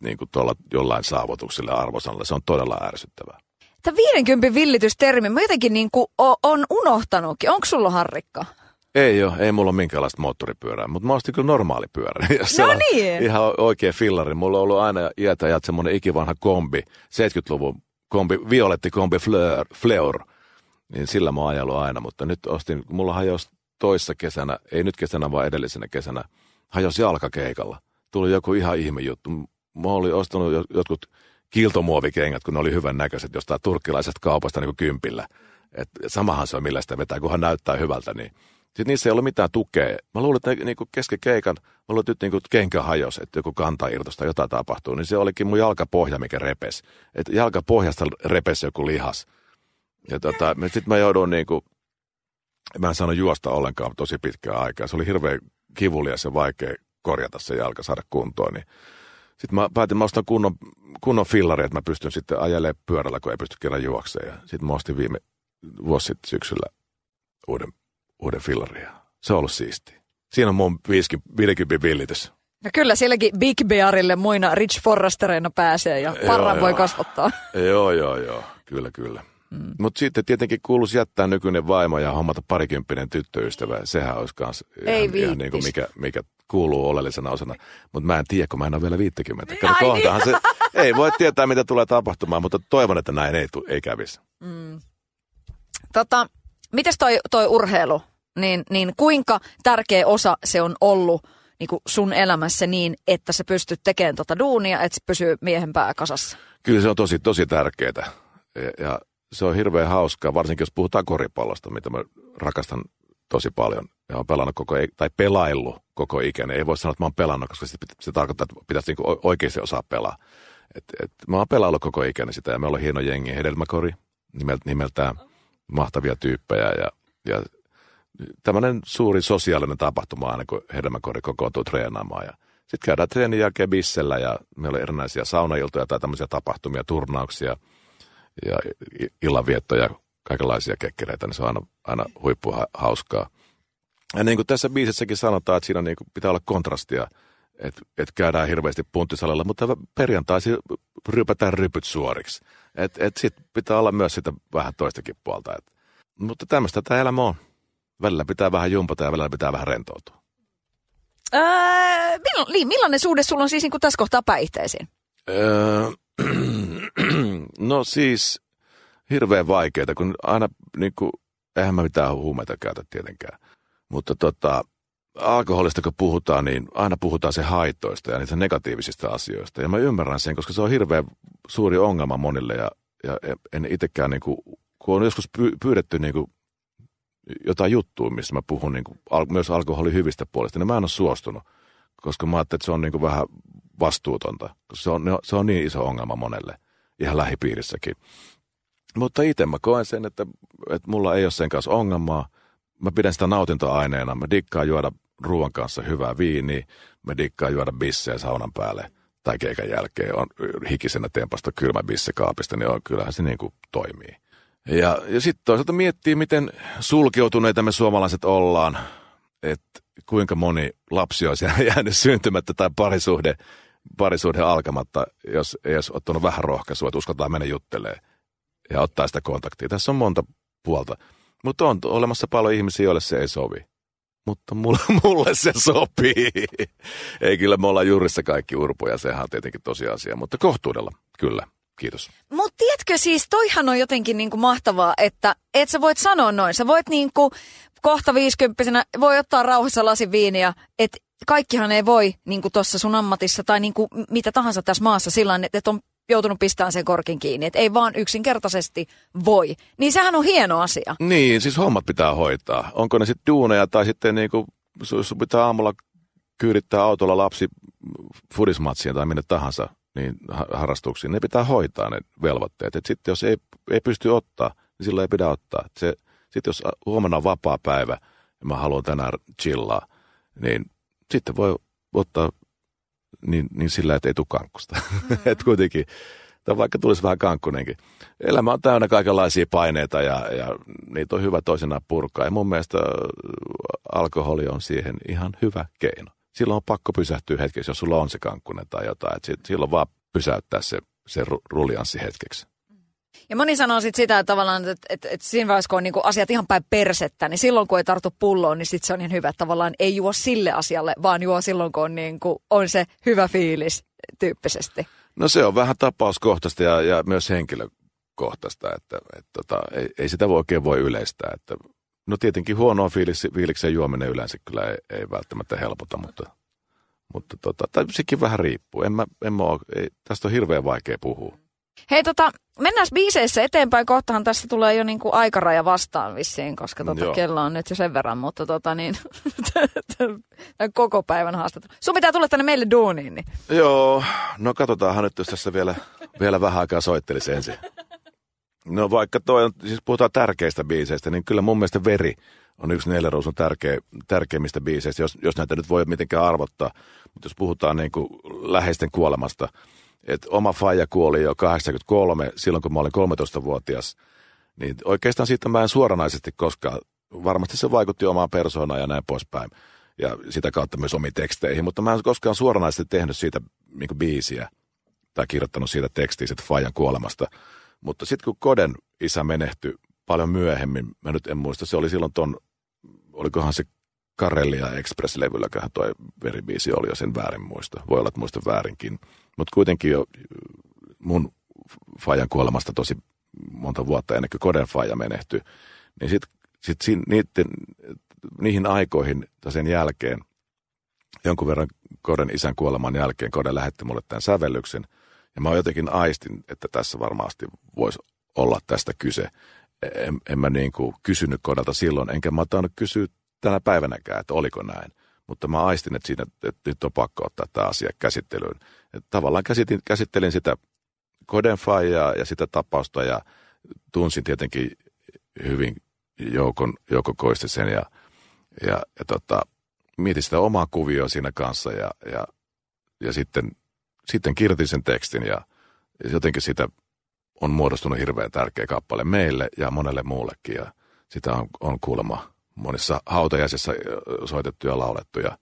niin kuin tuolla jollain saavutuksille arvosanalle, se on todella ärsyttävää. Tämä 50 villitystermi, mä jotenkin niin kuin on unohtanutkin. Onko sulla harrikka? Ei ole, ei mulla ole minkäänlaista moottoripyörää, mutta mä ostin kyllä normaali pyörä. No niin. Ihan oikea fillari. Mulla on ollut aina iätä ja semmoinen ikivanha kombi, 70-luvun kombi, violetti kombi Fleur, Fleur. Niin sillä mä oon ajellut aina, mutta nyt ostin, mulla hajosi toissa kesänä, ei nyt kesänä vaan edellisenä kesänä, hajosi jalkakeikalla. Tuli joku ihan ihme juttu. Mä olin ostanut jotkut kiltomuovikengät, kun ne oli hyvän näköiset jostain turkkilaisesta kaupasta niin kuin kympillä. Et samahan se on, millä sitä vetää, kunhan näyttää hyvältä, niin sitten niissä ei ollut mitään tukea. Mä luulen, että niin kesken keikan, mä luulen, että nyt niin kuin kenkä hajosi, että joku kantaa irtosta jotain tapahtuu, niin se olikin mun jalkapohja, mikä repes. Että jalkapohjasta repesi joku lihas. Ja tota, sitten mä joudun niin kuin, mä en saanut juosta ollenkaan tosi pitkää aikaa. Se oli hirveän kivulias ja vaikea korjata se jalka, saada kuntoon. Niin sitten mä päätin, mä ostan kunnon, kunnon fillari, että mä pystyn sitten ajelemaan pyörällä, kun ei pysty kerran juokseen. Sitten mä ostin viime vuosi sitten syksyllä uuden, uuden fillaria. Se on ollut siisti. Siinä on mun 50, 50 villitys. No kyllä, sielläkin Big Bearille muina Rich Forrestereina pääsee ja parran voi kasvattaa. Joo, joo, joo. Kyllä, kyllä. Mm. Mutta sitten tietenkin kuuluisi jättää nykyinen vaimo ja hommata parikymppinen tyttöystävä. Sehän olisi myös ihan, ihan niin kuin mikä, mikä kuuluu oleellisena osana. Mutta mä en tiedä, kun mä en ole vielä 50. Kato, kohtahan se, ei voi tietää, mitä tulee tapahtumaan, mutta toivon, että näin ei, ei kävisi. Mm. Tota, mites toi, toi urheilu? Niin, niin kuinka tärkeä osa se on ollut niin kuin sun elämässä niin, että sä pystyt tekemään tota duunia, että se pysyy miehen pää kasassa? Kyllä se on tosi, tosi tärkeää. Ja, ja se on hirveän hauskaa, varsinkin jos puhutaan koripallosta, mitä mä rakastan tosi paljon. Ja olen pelannut koko, tai pelaillut koko ikäni. Ei voi sanoa, että mä oon pelannut, koska se, se tarkoittaa, että pitäisi niinku oikeasti osaa pelaa. Et, et, mä oon pelaillut koko ikäni sitä ja me ollaan hieno jengi. Hedelmäkori nimeltään mahtavia tyyppejä ja, ja tämmöinen suuri sosiaalinen tapahtuma aina, kun hedelmäkori kokoontuu treenaamaan. Ja sitten käydään treenin jälkeen bissellä ja meillä on erinäisiä saunailtoja tai tämmöisiä tapahtumia, turnauksia ja illanviettoja, kaikenlaisia kekkereitä, niin se on aina, aina huippu hauskaa. Ja niin kuin tässä biisissäkin sanotaan, että siinä niin kuin pitää olla kontrastia, että, että käydään hirveästi punttisalilla, mutta perjantaisin rypätään rypyt suoriksi. Että et sit pitää olla myös sitä vähän toistakin puolta. Et, mutta tämmöistä tämä elämä on. Välillä pitää vähän jumpata ja välillä pitää vähän rentoutua. Öö, niin, millainen suhde sulla on siis niin kuin tässä kohtaa päihteisiin? Öö, no siis hirveän vaikeaa, kun aina niin kuin, eihän mä mitään huumeita käytä tietenkään. Mutta tota, alkoholista kun puhutaan, niin aina puhutaan se haitoista ja niistä negatiivisista asioista. Ja mä ymmärrän sen, koska se on hirveän suuri ongelma monille ja, ja en itsekään, niin kuin, kun on joskus pyydetty niin kuin jotain juttua, missä mä puhun niin kuin, myös alkoholin hyvistä puolista, niin mä en ole suostunut, koska mä ajattelin, että se on niin kuin vähän vastuutonta, koska se on, se on niin iso ongelma monelle, ihan lähipiirissäkin. Mutta itse mä koen sen, että, että mulla ei ole sen kanssa ongelmaa. Mä pidän sitä nautintoaineena. Mä dikkaan juoda ruoan kanssa hyvää viiniä. Mä dikkaan juoda bissejä saunan päälle tai keikan jälkeen. On hikisenä tempasta kylmä bisse kaapista, niin on, kyllähän se niin kuin toimii. Ja, ja sitten toisaalta miettii, miten sulkeutuneita me suomalaiset ollaan. Että kuinka moni lapsi olisi jäänyt syntymättä tai parisuhde, parisuhde alkamatta, jos ei olisi ottanut vähän rohkaisua, että uskaltaa mennä juttelemaan ja ottaa sitä kontaktia. Tässä on monta puolta. Mutta on olemassa paljon ihmisiä, joille se ei sovi. Mutta mulle, mulle se sopii. ei kyllä me ollaan juurissa kaikki urpoja, sehän on tietenkin tosiasia, mutta kohtuudella, kyllä. Kiitos. Mutta tiedätkö siis, toihan on jotenkin niinku mahtavaa, että et sä voit sanoa noin. Sä voit niinku kohta viisikymppisenä, voi ottaa rauhassa lasin viiniä, että kaikkihan ei voi niinku tuossa sun ammatissa tai niinku mitä tahansa tässä maassa sillä että et on joutunut pistämään sen korkin kiinni, että ei vaan yksinkertaisesti voi. Niin sehän on hieno asia. Niin, siis hommat pitää hoitaa. Onko ne sitten duuneja tai sitten niinku, sun pitää aamulla kyydittää autolla lapsi fudismatsiin tai minne tahansa niin harrastuksiin, ne pitää hoitaa ne velvoitteet. Sitten jos ei, ei pysty ottaa, niin silloin ei pidä ottaa. Sitten jos huomenna on vapaa päivä ja mä haluan tänään chillaa, niin sitten voi ottaa niin, niin sillä, että ei tule kankkusta. Mm. että kuitenkin, tai vaikka tulisi vähän kankkunenkin. Elämä on täynnä kaikenlaisia paineita ja, ja niitä on hyvä toisenaan purkaa. Ja mun mielestä alkoholi on siihen ihan hyvä keino. Silloin on pakko pysähtyä hetkeksi, jos sulla on se kankkunen tai jotain. Että silloin vaan pysäyttää se, se rulianssi hetkeksi. Ja moni sanoo sit sitä, että tavallaan, että, että, että siinä vaiheessa, kun on niin asiat ihan päin persettä, niin silloin kun ei tartu pulloon, niin sit se on ihan hyvä, tavallaan ei juo sille asialle, vaan juo silloin, kun on, niin kuin, on se hyvä fiilis tyyppisesti. No se on vähän tapauskohtaista ja, ja myös henkilökohtaista, että, että, tota, ei, ei sitä voi oikein voi yleistää. Että, no tietenkin huonoa fiilis, fiiliksen juominen yleensä kyllä ei, ei välttämättä helpota, mutta, mutta tota, tai sekin vähän riippuu. En mä, en mä ole, ei, tästä on hirveän vaikea puhua Hei tota, mennään biiseissä eteenpäin. Kohtahan tässä tulee jo niinku aikaraja vastaan vissiin, koska tota, kello on nyt jo sen verran, mutta tota niin, koko päivän haastattelu. Sun pitää tulla tänne meille duuniin. Niin. Joo, no katsotaanhan nyt, jos tässä vielä, vielä vähän aikaa soittelisi ensin. No vaikka toi on, siis puhutaan tärkeistä biiseistä, niin kyllä mun mielestä Veri on yksi Nelleruusun tärkeä, tärkeimmistä biiseistä, jos, jos näitä nyt voi mitenkään arvottaa. Mutta jos puhutaan niin kuin läheisten kuolemasta, että oma faija kuoli jo 83, silloin kun mä olin 13-vuotias, niin oikeastaan siitä mä en suoranaisesti koskaan, varmasti se vaikutti omaan persoonaan ja näin poispäin, ja sitä kautta myös omiin teksteihin, mutta mä en koskaan suoranaisesti tehnyt siitä niin biisiä tai kirjoittanut siitä tekstiä siitä faijan kuolemasta. Mutta sitten kun Koden isä menehtyi paljon myöhemmin, mä nyt en muista, se oli silloin ton, olikohan se Karellia Express-levylläköhän tuo veribiisi oli jo sen väärin muista. Voi olla, että muista väärinkin. Mutta kuitenkin jo mun Fajan kuolemasta tosi monta vuotta ennen kuin Koden Faja menehtyi. Niin sitten sit, sit niiden, niihin aikoihin sen jälkeen, jonkun verran Koden isän kuoleman jälkeen, Kode lähetti mulle tämän sävellyksen. Ja mä jotenkin aistin, että tässä varmasti voisi olla tästä kyse. En, en mä niin kuin kysynyt Kodelta silloin, enkä mä tainnut kysyä tänä päivänäkään, että oliko näin. Mutta mä aistin, että, siinä, että nyt on pakko ottaa tämä asia käsittelyyn. Tavallaan käsitin, käsittelin sitä Kodenfajaa ja sitä tapausta ja tunsin tietenkin hyvin Joukon, Jouko Koistisen ja, ja, ja tota, mietin sitä omaa kuvioa siinä kanssa ja, ja, ja sitten, sitten kirjoitin sen tekstin ja, ja jotenkin sitä on muodostunut hirveän tärkeä kappale meille ja monelle muullekin ja sitä on, on kuulemma monissa hautajaisissa soitettu ja laulettu ja,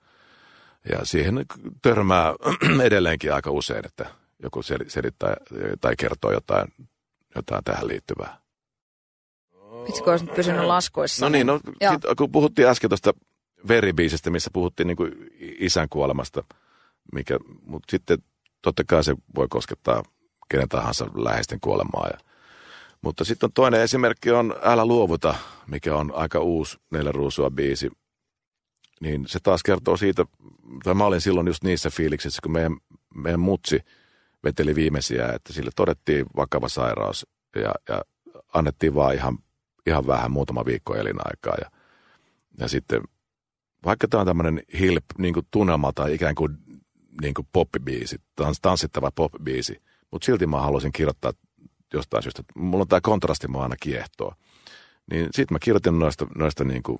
ja siihen törmää edelleenkin aika usein, että joku selittää tai kertoo jotain, jotain tähän liittyvää. Vitsi, kun nyt pysynyt laskuissa. No niin, no, sit, kun puhuttiin äsken tuosta veribiisistä, missä puhuttiin niin kuin isän kuolemasta, mikä, mutta sitten totta kai se voi koskettaa kenen tahansa läheisten kuolemaa ja mutta sitten on toinen esimerkki on Älä luovuta, mikä on aika uusi Neljä ruusua biisi. Niin se taas kertoo siitä, tai mä olin silloin just niissä fiiliksissä, kun meidän, meidän mutsi veteli viimeisiä, että sille todettiin vakava sairaus ja, ja annettiin vaan ihan, ihan vähän muutama viikko elinaikaa. Ja, ja sitten vaikka tämä on tämmöinen hilp, niin kuin tunnelma tai ikään kuin, niin kuin poppibiisi, tanssittava poppibiisi, mutta silti mä haluaisin kirjoittaa jostain syystä. Mulla on tämä kontrasti, mä aina kiehtoo. Niin sitten mä kirjoitin noista, noista niin kuin,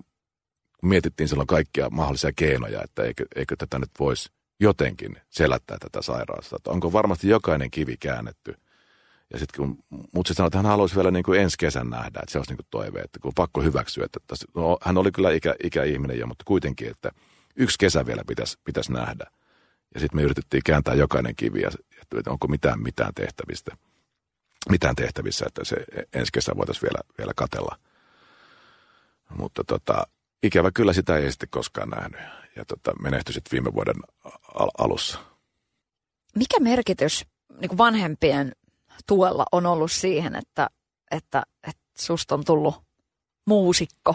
mietittiin silloin kaikkia mahdollisia keinoja, että eikö, eikö tätä nyt voisi jotenkin selättää tätä sairautta. Että onko varmasti jokainen kivi käännetty. Ja sitten kun mutsi sanoi, että hän haluaisi vielä niin kuin ensi kesän nähdä, että se olisi niin kuin toive, että kun pakko hyväksyä. Että tässä, no, hän oli kyllä ikä, ikäihminen jo, mutta kuitenkin, että yksi kesä vielä pitäisi, pitäisi nähdä. Ja sitten me yritettiin kääntää jokainen kivi, ja, että onko mitään mitään tehtävistä mitään tehtävissä, että se ensi kesä voitaisiin vielä, vielä katella. Mutta tota, ikävä kyllä sitä ei sitten koskaan nähnyt ja tota, menehtyi sitten viime vuoden al- alussa. Mikä merkitys niin vanhempien tuella on ollut siihen, että, että, että susta on tullut muusikko?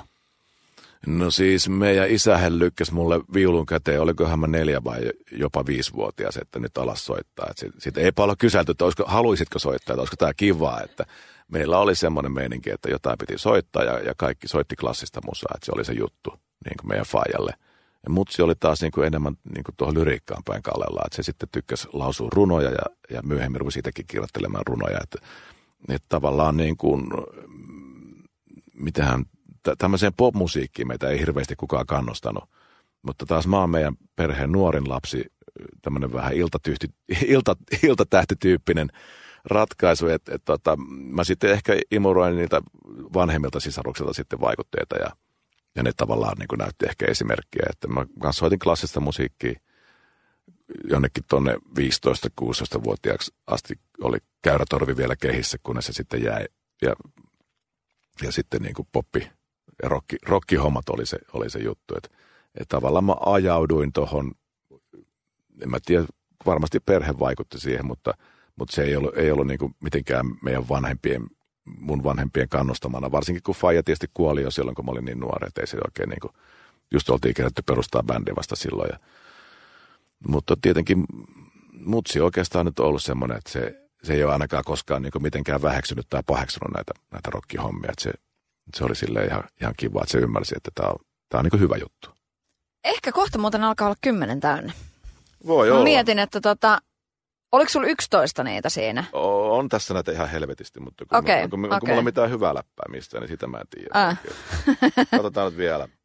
No siis meidän isähän lykkäsi mulle viulun käteen, olikohan mä neljä vai jopa viisivuotias, että nyt alas soittaa. Että siitä ei paljon kyselty, että olisiko, haluaisitko soittaa, että olisiko tämä kivaa, että meillä oli semmoinen meininki, että jotain piti soittaa ja, ja kaikki soitti klassista musaa, että se oli se juttu niin kuin meidän faijalle. Ja mutsi oli taas niin kuin enemmän niin kuin tuohon lyriikkaan päin kallella, että se sitten tykkäsi lausua runoja ja, ja myöhemmin rupesi itsekin kirjoittelemaan runoja, että, että tavallaan niin kuin, mitähän tämmöiseen popmusiikkiin meitä ei hirveästi kukaan kannustanut. Mutta taas mä oon meidän perheen nuorin lapsi, tämmöinen vähän iltatyhti, ilta, iltatähtityyppinen ratkaisu, että et, tota, mä sitten ehkä imuroin niitä vanhemmilta sisaruksilta sitten vaikutteita ja, ja ne tavallaan niin näytti ehkä esimerkkiä, että mä kanssa soitin klassista musiikkia jonnekin tuonne 15-16-vuotiaaksi asti oli käyrätorvi vielä kehissä, kunnes se sitten jäi ja, ja sitten niin kuin poppi rokki, rokkihommat oli se, oli se juttu. Että et tavallaan mä ajauduin tuohon, en mä tiedä, varmasti perhe vaikutti siihen, mutta, mutta se ei ollut, ei ollut niin mitenkään meidän vanhempien, mun vanhempien kannustamana, varsinkin kun Faija tietysti kuoli jo silloin, kun mä olin niin nuori, että ei se oikein niin kuin, just oltiin kerätty perustaa bändi vasta silloin. Ja, mutta tietenkin mutsi oikeastaan nyt ollut semmoinen, että se, se ei ole ainakaan koskaan niin mitenkään väheksynyt tai paheksunut näitä, näitä rockihommia. Että se, se oli sille ihan, ihan kiva, että se ymmärsi, että tämä on, tämä on niin hyvä juttu. Ehkä kohta muuten alkaa olla kymmenen täynnä. Voi Mä olla. mietin, että tota, oliko sulla 11 niitä siinä? O- On tässä näitä ihan helvetisti, mutta kun, okay, onko, onko okei. mulla mitään hyvää läppää mistään, niin sitä mä en tiedä. Äh. Katsotaan nyt vielä.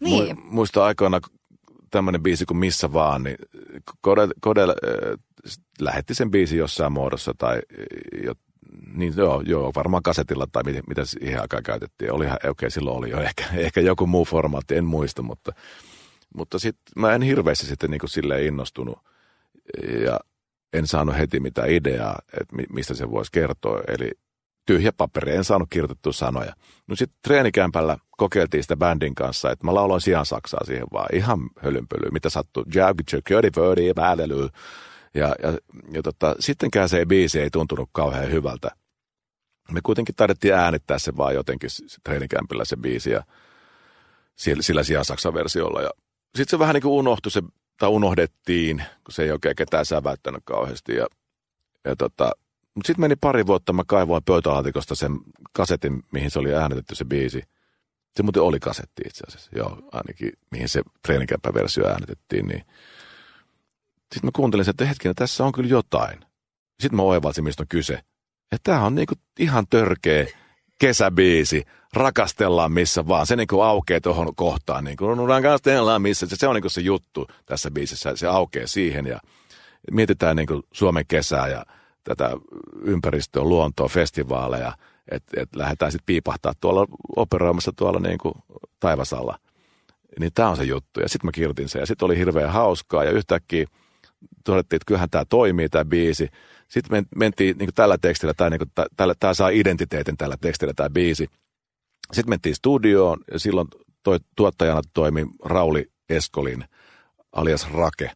Niin. Mu- Muista aikoina tämmöinen biisi kuin Missä vaan, niin Kodel, Kodel äh, lähetti sen biisin jossain muodossa tai äh, niin joo, joo, varmaan kasetilla tai mitä, mitä siihen aikaan käytettiin. Olihan, okei, okay, silloin oli jo ehkä, ehkä joku muu formaatti, en muista, mutta, mutta sitten mä en hirveästi sitten niin kuin silleen innostunut ja en saanut heti mitään ideaa, että mi- mistä se voisi kertoa. Eli tyhjä paperi, en saanut kirjoitettua sanoja. No sitten treenikämpällä kokeiltiin sitä bändin kanssa, että mä lauloin sijaan saksaa siihen vaan ihan hölynpölyä, mitä sattuu. Ja, ja, ja tota, sittenkään se biisi ei tuntunut kauhean hyvältä. Me kuitenkin taidettiin äänittää se vaan jotenkin treenikämpillä se biisi ja sillä, sillä sijaan saksan versiolla. Ja sitten se vähän niin kuin unohtui se, tai unohdettiin, kun se ei oikein ketään säväyttänyt kauheasti. Ja, ja tota, mutta sitten meni pari vuotta, mä kaivoin pöytälaatikosta sen kasetin, mihin se oli äänitetty se biisi. Se muuten oli kasetti itse asiassa, joo, ainakin mihin se treenikämpäversio äänitettiin. Niin. Sitten mä kuuntelin sen, että hetkinen, tässä on kyllä jotain. Sitten mä oivalsin, mistä on kyse. Että tämä on niinku ihan törkeä kesäbiisi. Rakastellaan missä vaan. Se niinku aukeaa tuohon kohtaan. Niinku, rakastellaan missä. Se, se on niinku se juttu tässä biisissä. Se aukeaa siihen ja mietitään niinku Suomen kesää ja tätä ympäristöä, luontoa, festivaaleja. Että et lähdetään sitten piipahtaa tuolla operoimassa tuolla niinku taivasalla. Niin tämä on se juttu. Ja sitten mä kirjoitin sen ja sitten oli hirveän hauskaa ja yhtäkkiä todettiin, että kyllähän tämä toimii, tämä biisi. Sitten men, mentiin niin tällä tekstillä, tämä, niin tämä saa identiteetin tällä tekstillä, tämä biisi. Sitten mentiin studioon ja silloin toi, tuottajana toimi Rauli Eskolin alias Rake.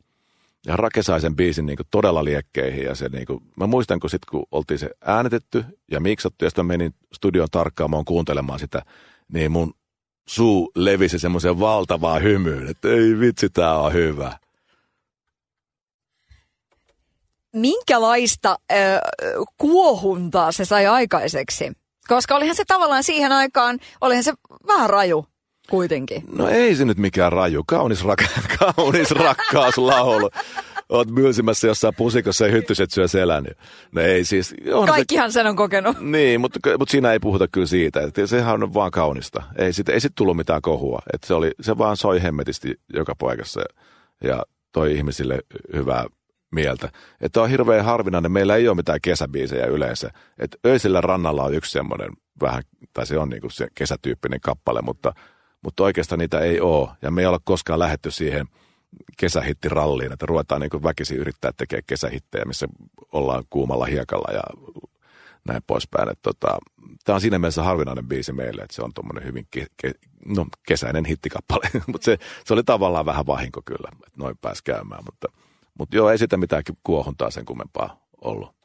Ja Rake sai sen biisin niin todella liekkeihin. Ja se, niin kuin, mä muistan, kun sitten kun oltiin se äänetetty ja miksattu ja sitten menin studion tarkkaamaan kuuntelemaan sitä, niin mun suu levisi semmoiseen valtavaan hymyyn, että ei vitsi, tämä on hyvä. Minkälaista äh, kuohuntaa se sai aikaiseksi? Koska olihan se tavallaan siihen aikaan, olihan se vähän raju kuitenkin. No ei se nyt mikään raju. Kaunis, rak- kaunis rakkauslaulu. Oot mylsimässä jossain pusikossa ja hyttyset syö selän. No ei siis. On Kaikkihan sen on kokenut. Se, niin, mutta, mutta siinä ei puhuta kyllä siitä. Että sehän on vaan kaunista. Ei sit, ei sit tullut mitään kohua. Että se, oli, se vaan soi hemmetisti joka paikassa ja, ja toi ihmisille hyvää mieltä. Että on hirveän harvinainen. Meillä ei ole mitään kesäbiisejä yleensä. Että Öisellä rannalla on yksi semmoinen vähän, tai se on niinku se kesätyyppinen kappale, mutta, mutta oikeastaan niitä ei ole. Ja me ei ole koskaan lähetty siihen kesähittiralliin, että ruvetaan niin väkisin yrittää tekemään kesähittejä, missä ollaan kuumalla hiekalla ja näin poispäin. Että tota, tämä on siinä mielessä harvinainen biisi meille, että se on tuommoinen hyvin ke, ke, no, kesäinen hittikappale, mutta se, se oli tavallaan vähän vahinko kyllä, että noin pääsi käymään, mutta, mutta joo, ei sitä mitään kuohuntaa sen kummempaa ollut.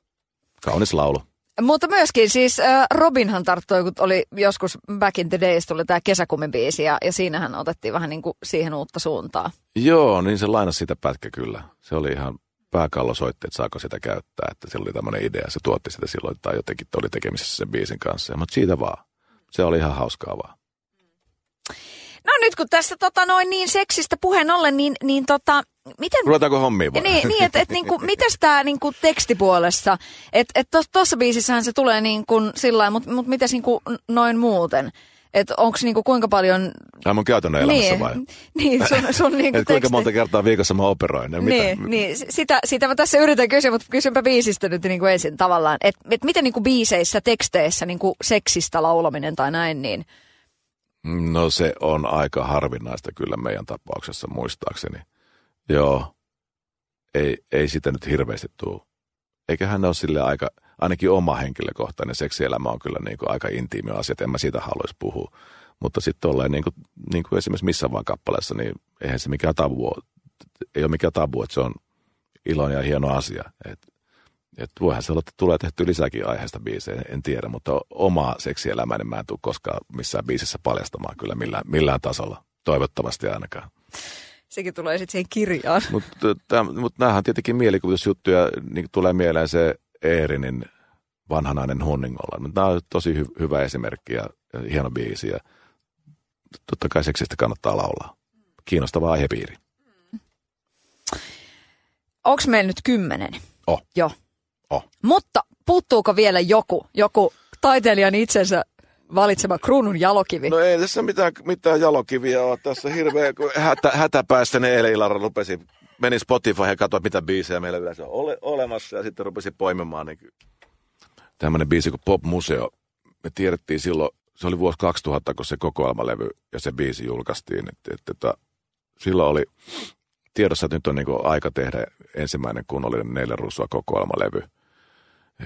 Kaunis laulu. Mutta myöskin siis äh, Robinhan tarttui, kun oli joskus Back in the Days, tuli tämä kesäkumin biisi ja, ja siinähän otettiin vähän niin kuin siihen uutta suuntaa. Joo, niin se lainasi sitä pätkä kyllä. Se oli ihan pääkallo soitti, että saako sitä käyttää. Että sillä oli tämmöinen idea, se tuotti sitä silloin tai jotenkin oli tekemisissä sen biisin kanssa. Mutta siitä vaan. Se oli ihan hauskaa vaan. No nyt kun tässä tota, noin niin seksistä puheen ollen, niin, niin tota, miten... Ruvetaanko hommiin vaan? Niin, niin että et, niinku, mitäs tämä niinku, tekstipuolessa, että et tuossa biisissähän se tulee niin kuin sillä mutta mut mitäs niinku, noin muuten? Että onko niinku, kuinka paljon... Ai mun käytännön elämässä niin, vai? Niin, sun, sun niinku, Et kuinka teksti. monta kertaa viikossa mä operoin? Ja mitä? Niin, niin sitä, sitä mä tässä yritän kysyä, mutta kysynpä biisistä nyt niin kuin ensin tavallaan. Että et miten niin kuin biiseissä, teksteissä niin kuin seksistä laulaminen tai näin, niin No se on aika harvinaista kyllä meidän tapauksessa muistaakseni. Joo, ei, ei sitä nyt hirveästi tule. Eiköhän ne ole sille aika, ainakin oma henkilökohtainen seksielämä on kyllä niin kuin aika intiimi asia, että en mä siitä haluaisi puhua. Mutta sitten tolleen niin kuin, niin kuin esimerkiksi missä vaan kappaleessa, niin eihän se mikään tabu ole. Ei ole mikään tabu, että se on iloinen ja hieno asia. Et, et voihan se olla, että tulee tehty lisääkin aiheesta biisejä, en tiedä, mutta omaa seksielämää niin mä en tule koskaan missään biisissä paljastamaan kyllä millään, millään tasolla. Toivottavasti ainakaan. sekin tulee sitten siihen kirjaan. Mutta mut näähän on tietenkin mielikuvitusjuttuja, niin tulee mieleen se Eerinin vanhanainen hunningolla. Tämä on tosi hy- hyvä esimerkki ja, ja hieno biisi ja totta kai seksistä kannattaa laulaa. Kiinnostava aihepiiri. Onko meillä nyt kymmenen? Oh. Joo. Mutta puuttuuko vielä joku, joku taiteilijan itsensä valitsema kruunun jalokivi? No ei tässä mitään, mitään jalokiviä ole. Tässä hirveä, hätä, hätäpäästä ne eilen illalla rupesi, meni Spotify ja katsoi, mitä biisejä meillä yleensä on ole, olemassa ja sitten rupesi poimimaan. Niin tämmöinen biisi kuin Pop Museo. Me tiedettiin silloin, se oli vuosi 2000, kun se kokoelmalevy ja se biisi julkaistiin. Että, että, että silloin oli tiedossa, että nyt on niin aika tehdä ensimmäinen kunnollinen neljä ruusua kokoelmalevy.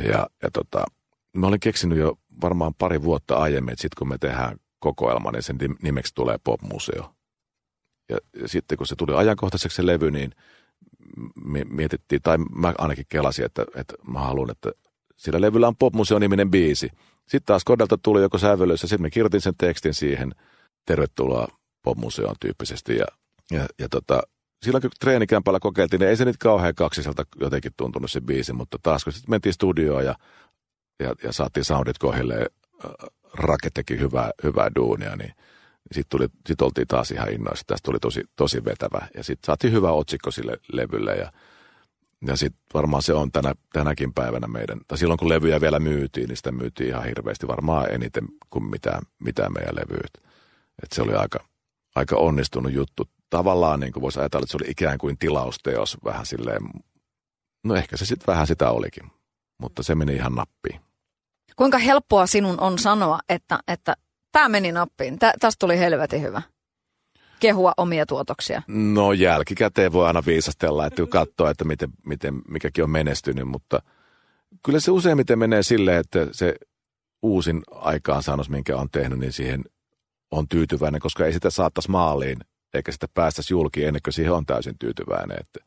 Ja, ja tota, mä olin keksinyt jo varmaan pari vuotta aiemmin, että sitten kun me tehdään kokoelma, niin sen nimeksi tulee Pop-museo. Ja, ja sitten kun se tuli ajankohtaiseksi se levy, niin mietittiin, tai mä ainakin kelasin, että, että mä haluan, että sillä levyllä on Pop-museo-niminen biisi. Sitten taas Kodelta tuli joko ja sitten me kirjoitin sen tekstin siihen, tervetuloa Pop-museoon tyyppisesti. Ja, ja, ja tota, silloin kun treenikämpällä kokeiltiin, niin ei se nyt kauhean kaksiselta jotenkin tuntunut se biisi, mutta taas kun sitten mentiin studioon ja, ja, ja saatiin soundit kohille, Rake teki hyvää, hyvää duunia, niin sitten tuli, sit oltiin taas ihan innoissa. Tästä tuli tosi, tosi vetävä. Ja sitten saatiin hyvä otsikko sille levylle. Ja, ja sitten varmaan se on tänä, tänäkin päivänä meidän, tai silloin kun levyjä vielä myytiin, niin sitä myytiin ihan hirveästi. Varmaan eniten kuin mitään, mitään meidän levyt. Et se oli aika, aika onnistunut juttu tavallaan niin kuin voisi ajatella, että se oli ikään kuin tilausteos vähän silleen, no ehkä se sitten vähän sitä olikin, mutta se meni ihan nappiin. Kuinka helppoa sinun on sanoa, että, että tämä meni nappiin, Tä, tästä tuli helvetin hyvä? Kehua omia tuotoksia. No jälkikäteen voi aina viisastella, että katsoa, että miten, miten mikäkin on menestynyt, mutta kyllä se useimmiten menee silleen, että se uusin aikaansaannos, minkä on tehnyt, niin siihen on tyytyväinen, koska ei sitä saattaisi maaliin eikä sitä päästäisi julki ennen kuin siihen on täysin tyytyväinen. Että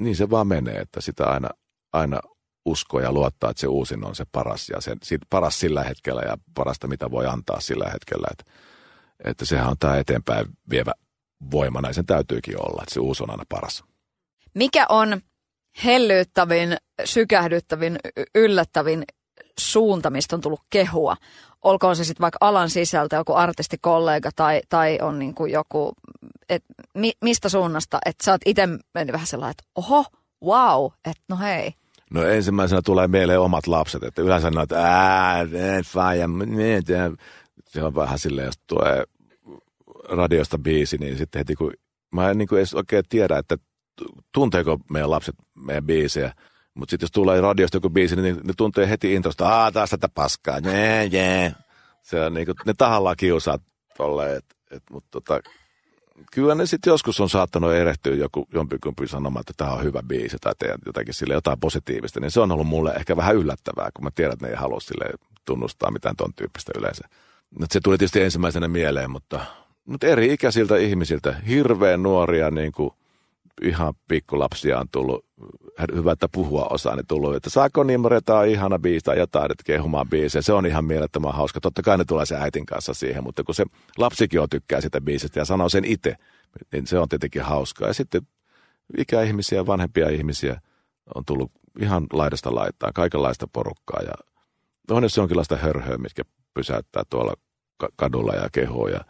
niin se vaan menee, että sitä aina, aina uskoo ja luottaa, että se uusin on se paras ja se, paras sillä hetkellä ja parasta, mitä voi antaa sillä hetkellä. Että, että sehän on tämä eteenpäin vievä voima, näin sen täytyykin olla, että se uusi on aina paras. Mikä on hellyyttävin, sykähdyttävin, yllättävin suunta, mistä on tullut kehua? olkoon se sitten vaikka alan sisältä joku artistikollega tai, tai on niin kuin joku, et mi, mistä suunnasta, että sä oot itse mennyt vähän sellainen, että oho, wow, että no hei. No ensimmäisenä tulee mieleen omat lapset, että yleensä sanoo, että ää, faija, se on vähän silleen, jos tulee radiosta biisi, niin sitten heti kun, mä en niin kuin edes oikein tiedä, että tunteeko meidän lapset meidän biisejä, mutta sitten jos tulee radiosta joku biisi, niin ne tuntee heti introsta, aa taas tätä paskaa, jee, jee. Se on niinku, ne tahallaan kiusaa tolleen, et, et, mutta tota, kyllä ne sitten joskus on saattanut erehtyä joku, jompikumpi sanomaan, että tämä on hyvä biisi tai teet jotakin sille jotain positiivista, niin se on ollut mulle ehkä vähän yllättävää, kun mä tiedän, että ne ei halua sille tunnustaa mitään ton tyyppistä yleensä. Nyt se tuli tietysti ensimmäisenä mieleen, mutta, mutta eri ikäisiltä ihmisiltä, hirveän nuoria niin kuin ihan pikkulapsia on tullut, hyvä, että puhua osaa, niin tullut, että saako Nimre, tämä on ihana biisi tai jotain, että kehumaan biisiä. Se on ihan mielettömän hauska. Totta kai ne tulee se äitin kanssa siihen, mutta kun se lapsikin on tykkää sitä biisistä ja sanoo sen itse, niin se on tietenkin hauskaa. Ja sitten ikäihmisiä, vanhempia ihmisiä on tullut ihan laidasta laittaa, kaikenlaista porukkaa ja on jos jonkinlaista hörhöä, mitkä pysäyttää tuolla kadulla ja kehoa ja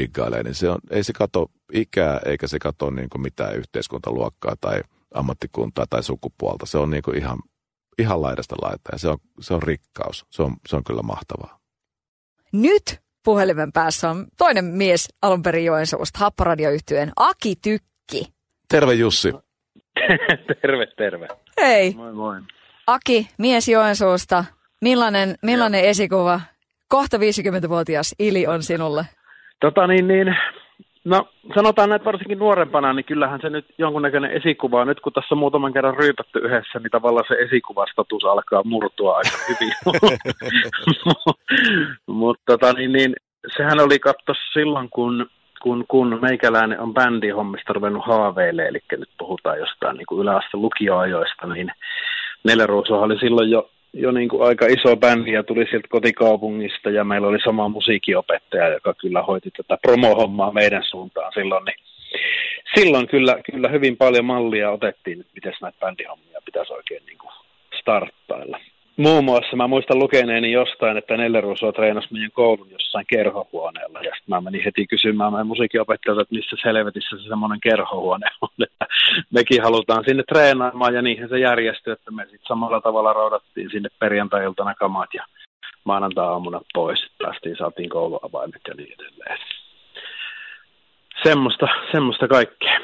diggailee, niin se on, ei se kato ikää eikä se kato niin kuin mitään yhteiskuntaluokkaa tai ammattikuntaa tai sukupuolta. Se on niin kuin ihan, ihan laidasta laita ja se on, se on rikkaus. Se on, se on kyllä mahtavaa. Nyt puhelimen päässä on toinen mies alun perin Joensuusta, Happoradioyhtyeen Aki Tykki. Terve Jussi. terve, terve. Hei. Moi moi. Aki, mies Joensuusta. Millainen, millainen esikuva kohta 50-vuotias Ili on sinulle? Tota niin, niin, no sanotaan näin, että varsinkin nuorempana, niin kyllähän se nyt jonkunnäköinen esikuva on. Nyt kun tässä muutaman kerran ryypätty yhdessä, niin tavallaan se esikuvastatus alkaa murtua aika hyvin. Mutta tota niin, niin, sehän oli katto silloin, kun kun, kun meikäläinen on bändihommista ruvennut haaveille, eli nyt puhutaan jostain niin yläaste lukioajoista, niin Neljä oli silloin jo jo niin kuin aika iso bändi ja tuli sieltä kotikaupungista ja meillä oli sama musiikinopettaja, joka kyllä hoiti tätä promohommaa meidän suuntaan silloin, niin silloin kyllä, kyllä hyvin paljon mallia otettiin, että miten näitä bändihommia pitäisi oikein niin kuin starttailla. Muun muassa mä muistan lukeneeni jostain, että Nelle Russo treenasi meidän koulun jossain kerhohuoneella. Ja sitten mä menin heti kysymään meidän musiikinopettajalta, että missä selvetissä se semmoinen kerhohuone on. Että mekin halutaan sinne treenaamaan ja niinhän se järjestyi, että me sitten samalla tavalla roudattiin sinne perjantai-iltana kamat ja maanantai-aamuna pois. Päästiin, saatiin kouluavaimet ja niin edelleen. Semmoista, semmoista kaikkea.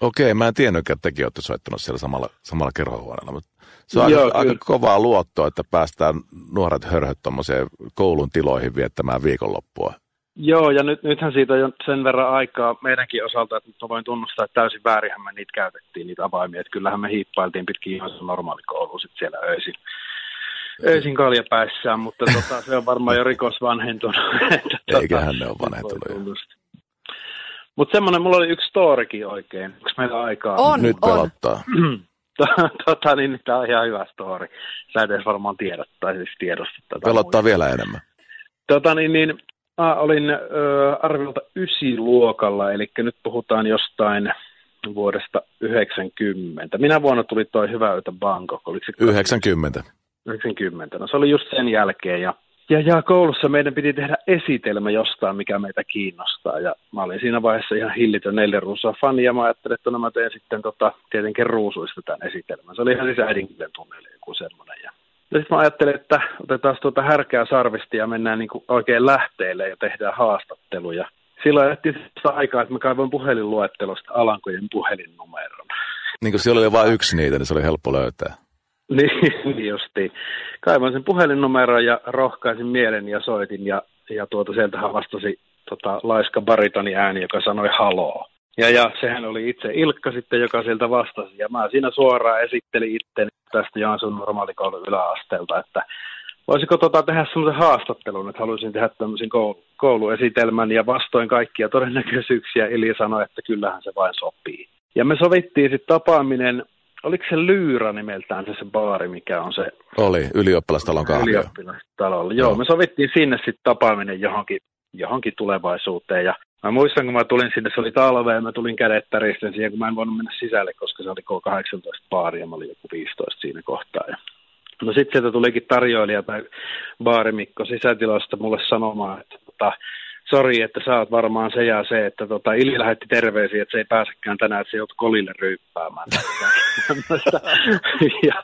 Okei, mä en tiennytkään, että tekin olette soittanut siellä samalla, samalla kerhohuoneella, mutta se on Joo, aika, aika kovaa luottoa, että päästään nuoret hörhöt koulun tiloihin viettämään viikonloppua. Joo, ja nyt, nythän siitä on sen verran aikaa meidänkin osalta, että nyt voin tunnustaa, että täysin väärinhän me niitä käytettiin, niitä avaimia. Että kyllähän me hiippailtiin pitkin ihan normaalikouluun sitten siellä öisin, öisin kaljapäissään, mutta tota, se on varmaan jo rikos vanhentunut. Eiköhän tota, ne ole vanhentunut. Mutta semmoinen, mulla oli yksi storikin oikein. Onko meillä aikaa? On, Nyt on. pelottaa. tota, niin, tämä on ihan hyvä story. Sä et edes varmaan tiedä, tai siis tiedosta tätä. Pelottaa vielä enemmän. Tota, niin, niin, mä olin ö, arviolta luokalla, eli nyt puhutaan jostain vuodesta 90. Minä vuonna tuli toi Hyvä Yötä Bangkok? Oliko se 90. 90. No se oli just sen jälkeen, ja ja, ja koulussa meidän piti tehdä esitelmä jostain, mikä meitä kiinnostaa. Ja mä olin siinä vaiheessa ihan hillitön neljä ruusaa fani, ja mä ajattelin, että no mä teen sitten tota, tietenkin ruusuista tämän esitelmän. Se oli ihan siis äidinkielen tunneli joku semmoinen. Ja, ja sitten mä ajattelin, että otetaan tuota härkää sarvisti ja mennään niin kuin oikein lähteelle ja tehdään haastatteluja. Silloin ajettiin sitä aikaa, että mä kaivoin puhelinluettelosta Alankojen puhelinnumeron. Niin kuin siellä oli vain yksi niitä, niin se oli helppo löytää. Niin, justiin. Kaivoin sen puhelinnumeron ja rohkaisin mielen ja soitin ja, ja tuota, sieltähän vastasi tota, laiska baritoni ääni, joka sanoi haloo. Ja, ja sehän oli itse Ilkka sitten, joka sieltä vastasi. Ja mä siinä suoraan esittelin itteni tästä Jaansun normaalikoulun yläasteelta, että voisiko tota tehdä semmoisen haastattelun, että haluaisin tehdä tämmöisen koulu, kouluesitelmän ja vastoin kaikkia todennäköisyyksiä Ili sanoi, että kyllähän se vain sopii. Ja me sovittiin sitten tapaaminen oliko se Lyyrä nimeltään se, se baari, mikä on se... Oli, ylioppilastalon kahvio. Ylioppilastalolla, joo. joo. Me sovittiin sinne sitten tapaaminen johonkin, johonkin tulevaisuuteen ja Mä muistan, kun mä tulin sinne, se oli talve ja mä tulin kädet täristen siihen, kun mä en voinut mennä sisälle, koska se oli K18 baari ja mä olin joku 15 siinä kohtaa. Ja no sitten sieltä tulikin tarjoilija tai baarimikko sisätiloista mulle sanomaan, että tota, sori, että sä oot varmaan se ja se, että tota, Ili lähetti terveisiä, että se ei pääsekään tänään, että se joutui kolille ryyppäämään. ja,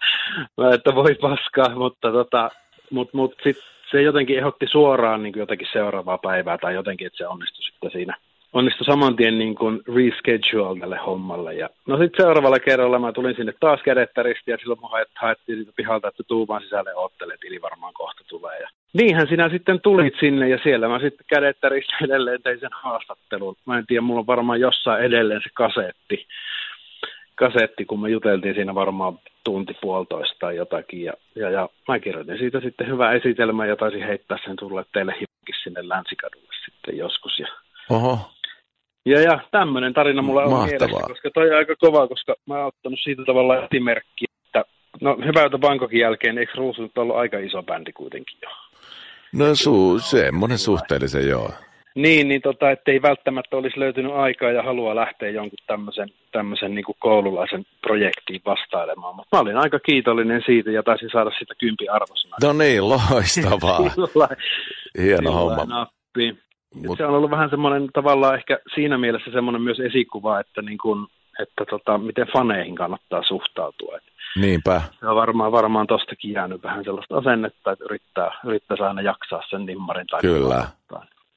että voi paskaa, mutta tota, mut, mut sit se jotenkin ehdotti suoraan niin jotenkin seuraavaa päivää tai jotenkin, että se onnistui sitten siinä onnistui saman tien niin kuin reschedule tälle hommalle. Ja, no sitten seuraavalla kerralla mä tulin sinne taas kädettäristi ja silloin mä haettiin siitä pihalta, että tuu vaan sisälle oottelee, että Ili varmaan kohta tulee. Ja niinhän sinä sitten tulit sinne ja siellä mä sitten kädettäristi edelleen tein sen haastattelun. Mä en tiedä, mulla on varmaan jossain edelleen se kasetti, kasetti kun me juteltiin siinä varmaan tunti puolitoista tai jotakin. Ja, ja, ja mä kirjoitin siitä sitten hyvä esitelmä ja taisin heittää sen tulle teille hipkin sinne Länsikadulle sitten joskus. Ja Oho. Ja, ja tämmöinen tarina mulla on Mahtavaa. mielessä, koska toi on aika kova, koska mä oon ottanut siitä tavalla esimerkkiä, että no hyvältä Bangkokin jälkeen, eikö Ruusu nyt ollut aika iso bändi kuitenkin jo? No su, semmoinen suhteellisen joo. Niin, niin tota, ettei välttämättä olisi löytynyt aikaa ja halua lähteä jonkun tämmöisen, tämmöisen niin kuin koululaisen projektiin vastailemaan. Mutta mä olin aika kiitollinen siitä ja taisin saada sitä kympi arvosana. No niin, loistavaa. Hieno homma. Nappi. Mut... Se on ollut vähän semmoinen tavallaan ehkä siinä mielessä semmoinen myös esikuva, että, niin kun, että tota, miten faneihin kannattaa suhtautua. Et Niinpä. Se on varmaan, varmaan tostakin jäänyt vähän sellaista asennetta, että yrittää, yrittää aina jaksaa sen nimmarin. Tai Kyllä,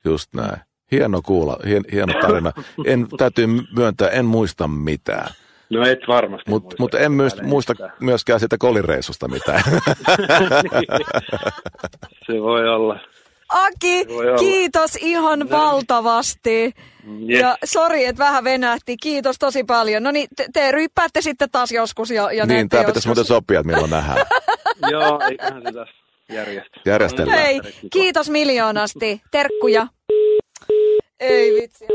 just näin. Hieno kuulla, hien, hieno tarina. En, täytyy myöntää, en muista mitään. No et varmasti Mutta mut en myös, muista mitään. myöskään sitä kolireisusta mitään. se voi olla. Aki, kiitos ihan Näin. valtavasti. Yes. Ja sori, että vähän venähti. Kiitos tosi paljon. No niin, te, te ryppäätte sitten taas joskus ja, ja Niin, tämä pitäisi muuten sopia, että milloin nähdään. Joo, eiköhän se tässä järjestellä. Hei, kiitos miljoonasti. Terkkuja. Ei vitsi.